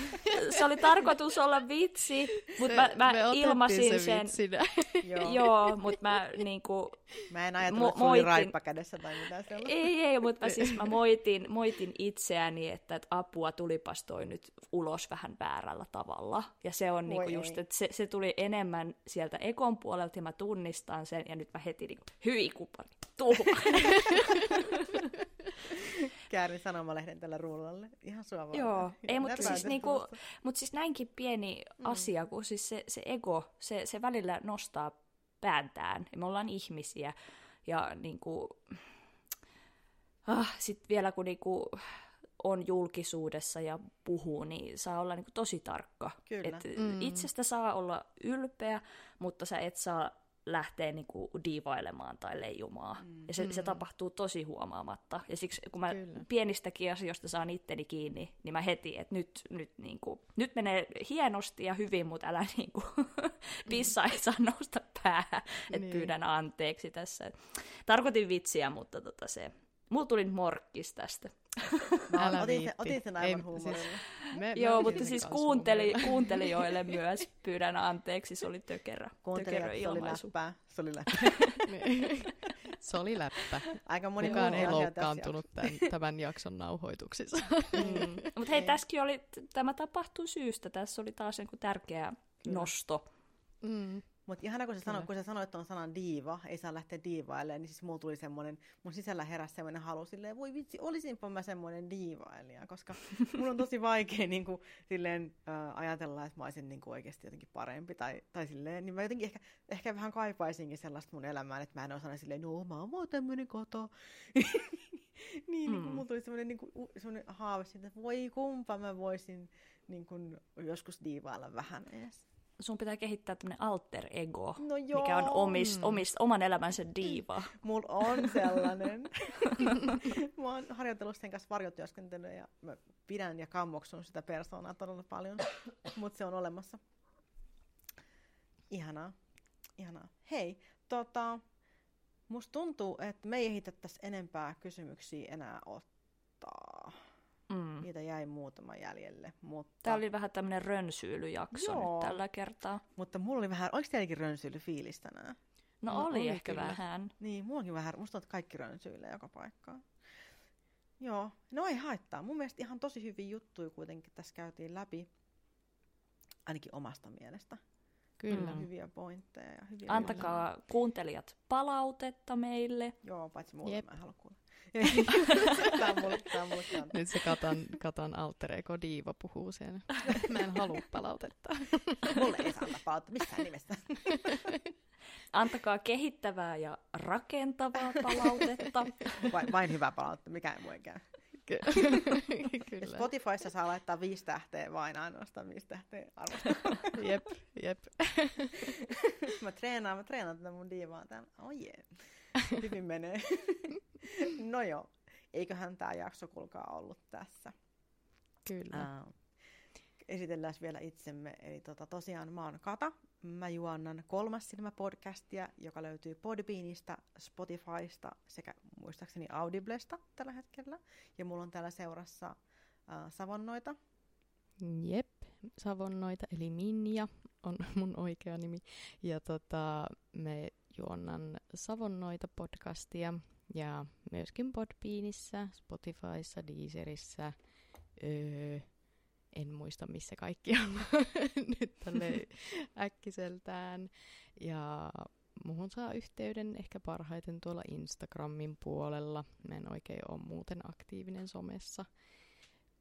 Speaker 3: se oli tarkoitus olla vitsi, mutta mä, mä
Speaker 2: me
Speaker 3: ilmasin
Speaker 2: se
Speaker 3: sen. [LAUGHS] Joo, Joo mutta mä niinku...
Speaker 1: Mä en ajatellut, että moitin... raippa kädessä tai mitään sellaista.
Speaker 3: Ei, ei, mutta mä siis mä moitin, moitin itseäni, että, että apua tulipas toi nyt ulos vähän väärällä tavalla. Ja se on niinku just, että se, se tuli enemmän sieltä ekon puolelta ja mä tunnistan sen ja nyt mä heti niinku, hyi kupani, tuhma. [LAUGHS]
Speaker 1: Käärin sanomalehden tällä rullalle. Ihan sua vaan.
Speaker 3: Joo, ei, mutta siis, niinku, mut siis näinkin pieni mm. asia, kun siis se, se ego, se, se välillä nostaa pääntään. Ja me ollaan ihmisiä. Ja niinku, ah, sitten vielä kun niinku, on julkisuudessa ja puhuu, niin saa olla niinku tosi tarkka.
Speaker 1: Kyllä. Et
Speaker 3: mm. Itsestä saa olla ylpeä, mutta sä et saa lähtee niinku diivailemaan tai leijumaan. Mm. Ja se, mm. se tapahtuu tosi huomaamatta. Ja siksi kun mä Kyllä. pienistäkin asioista saan itteni kiinni, niin mä heti, että nyt, nyt, niinku, nyt menee hienosti ja hyvin, mutta älä niinku, [LAUGHS] pissa ei saa nousta päähän, että niin. pyydän anteeksi tässä. Tarkoitin vitsiä, mutta tota se, Mulla tuli morkkis tästä.
Speaker 1: Mä
Speaker 2: Älä
Speaker 1: otin, sen, otin sen
Speaker 2: Ei,
Speaker 1: aivan
Speaker 2: siis-
Speaker 1: huumorilla.
Speaker 2: Me, me
Speaker 3: Joo, mutta siis kuunteli, kuuntelijoille myös pyydän anteeksi, se oli tökerä,
Speaker 1: Kuuntelijat, se oli läppää. Se oli läppää.
Speaker 2: Niin. [LAUGHS] Se oli läppä.
Speaker 1: Aika moni
Speaker 2: Kukaan ei loukkaantunut tämän, tämän jakson nauhoituksissa.
Speaker 3: Mm. Mutta hei,
Speaker 1: Niin.
Speaker 3: tässäkin oli, tämä tapahtui syystä. Tässä oli taas joku tärkeä nosto.
Speaker 2: Mm.
Speaker 1: Mutta ihana, kun sä, sanoit, kun sä sanoit tuon sanan diiva, ei saa lähteä diivailemaan, niin siis mulla tuli semmoinen, mun sisällä heräsi semmoinen halu silleen, voi vitsi, olisinpa mä semmoinen diivailija, koska mun on tosi vaikea niin kuin, silleen, äh, ajatella, että mä olisin niin kuin, oikeasti jotenkin parempi, tai, tai silleen, niin mä jotenkin ehkä, ehkä vähän kaipaisinkin sellaista mun elämään, että mä en osana silleen, no mä oon vaan tämmöinen koto. [LAUGHS] niin, niin kuin,
Speaker 3: Mm.
Speaker 1: mulla tuli semmoinen, niin kuin, semmoinen haave siitä, että voi kumpa mä voisin niin kuin, joskus diivailla vähän edes.
Speaker 3: Sun pitää kehittää tämmöinen alter ego,
Speaker 1: No joo.
Speaker 3: mikä on omis,
Speaker 2: Mm.
Speaker 3: omis, oman elämänsä diiva. [LAUGHS]
Speaker 1: Mulla on sellainen. [LAUGHS] mä oon harjoitellut sen kanssa varjotyöskentelyä ja mä pidän ja kammoksun sitä persoonaa todella paljon, mutta se on olemassa. Ihanaa. Ihanaa. Hei, tota, musta tuntuu, että me ei ehditettäisi enempää kysymyksiä enää ottaa. Niitä jäi muutama jäljelle, mutta,
Speaker 3: Tämä oli vähän tämmöinen rönsyilyjakso
Speaker 1: Joo.
Speaker 3: nyt tällä kertaa.
Speaker 1: mutta mulla oli vähän, oliko teilläkin rönsyily fiilis tänään?
Speaker 3: No,
Speaker 2: No,
Speaker 3: oli,
Speaker 2: oli
Speaker 3: ehkä
Speaker 2: kyllä.
Speaker 3: vähän.
Speaker 1: Niin, mullakin vähän, musta kaikki rönsyilee joka paikkaan. Joo, no ei haittaa. Mun mielestä ihan tosi hyviä juttuja kuitenkin tässä käytiin läpi. Ainakin omasta mielestä.
Speaker 2: Kyllä.
Speaker 3: Mm.
Speaker 1: Hyviä pointteja ja hyviä
Speaker 3: Antakaa kuuntelijat palautetta meille.
Speaker 1: Joo, paitsi mulle,
Speaker 2: Jep.
Speaker 1: mä en halua kuulla. [LAUGHS] tää on mulle, tää on mulle.
Speaker 2: Nyt se Katan, Katan alter ego diiva puhuu siellä. [LAUGHS] Mä en halua palautetta. [LAUGHS]
Speaker 1: Mulle ei saa antaa palautetta missään nimessä.
Speaker 3: Antakaa kehittävää ja rakentavaa palautetta.
Speaker 1: Vain, vain hyvää palautetta, mikä ei voi käy. [LAUGHS]
Speaker 2: Kyllä.
Speaker 1: Spotifyssa saa laittaa viisi tähteä, vain ainoastaan viisi tähteä arvostelua. [LAUGHS]
Speaker 2: Jep, jep. [LAUGHS]
Speaker 1: mä treenaan, mä treenaan tätä mun diivaa täällä. Oh yeah. Hyvin menee. no joo, eiköhän tämä jakso kulkaa ollut tässä.
Speaker 2: Kyllä.
Speaker 1: Ää, esitellään vielä itsemme. Eli tota, tosiaan mä oon Kata. Mä juonnan kolmas silmä podcastia, joka löytyy Podbeanista, Spotifysta sekä muistaakseni Audiblesta tällä hetkellä. Ja mulla on täällä seurassa ää, Savonnoita.
Speaker 2: Jep, Savonnoita, eli Minja on [LAUGHS] mun oikea nimi. Ja tota, me juonnan Savonnoita podcastia ja myöskin Podbeanissä, Spotifyssa, Deezerissä. Öö, en muista missä kaikki on [LAUGHS] nyt tälle äkkiseltään. Ja muhun saa yhteyden ehkä parhaiten tuolla Instagramin puolella. Mä en oikein ole muuten aktiivinen somessa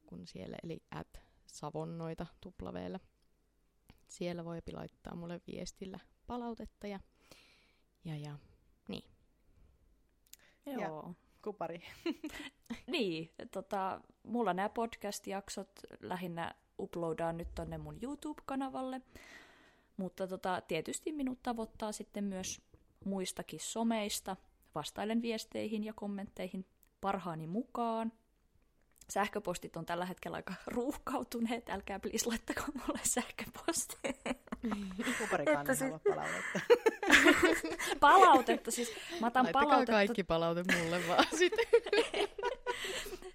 Speaker 2: kuin siellä, eli at savonnoita tuplaveellä. Siellä voi laittaa mulle viestillä palautetta ja, ja, ja
Speaker 3: Joo.
Speaker 1: Kupari. [LAUGHS]
Speaker 3: Niin, tota, mulla nämä podcast-jaksot lähinnä uploadaan nyt tonne mun YouTube-kanavalle, mutta tota, tietysti minut tavoittaa sitten myös muistakin someista. Vastailen viesteihin ja kommentteihin parhaani mukaan. Sähköpostit on tällä hetkellä aika [LAUGHS] ruuhkautuneet, älkää please laittako mulle sähköpostia. [LAUGHS]
Speaker 1: Kuparikaan
Speaker 3: Että
Speaker 1: ei
Speaker 3: se-
Speaker 1: halua palautetta. [LAUGHS]
Speaker 3: Palautetta, siis mä otan
Speaker 2: laittakaa
Speaker 3: palautetta
Speaker 2: kaikki palaute mulle vaan [LAUGHS] sitten.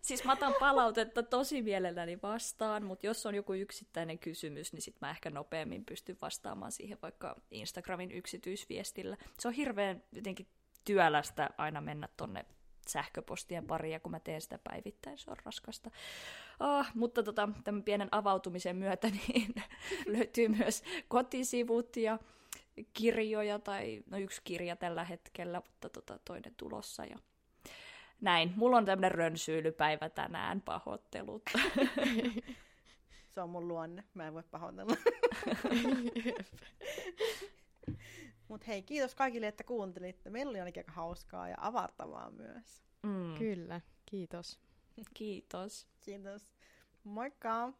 Speaker 3: Siis mä otan palautetta tosi mielelläni vastaan, mutta jos on joku yksittäinen kysymys, niin sit mä ehkä nopeammin pystyn vastaamaan siihen vaikka Instagramin yksityisviestillä. Se on hirveän jotenkin työlästä aina mennä tonne sähköpostien pariin, ja kun mä teen sitä päivittäin, se on raskasta. Ah, mutta tota, tämän pienen avautumisen myötä [LAUGHS] niin löytyy myös kotisivut ja kirjoja, tai no yksi kirja tällä hetkellä, mutta tota, toinen tulossa. Ja näin, mulla on tämmöinen rönsyilypäivä tänään, pahoittelut. [LAUGHS]
Speaker 1: Se on mun luonne, mä en voi pahoitella. [LAUGHS] Mutta hei, kiitos kaikille, että kuuntelitte. Meillä oli ainakin aika hauskaa ja avartavaa myös.
Speaker 3: Mm,
Speaker 2: Kyllä, kiitos.
Speaker 3: kiitos.
Speaker 1: Kiitos. Moikka!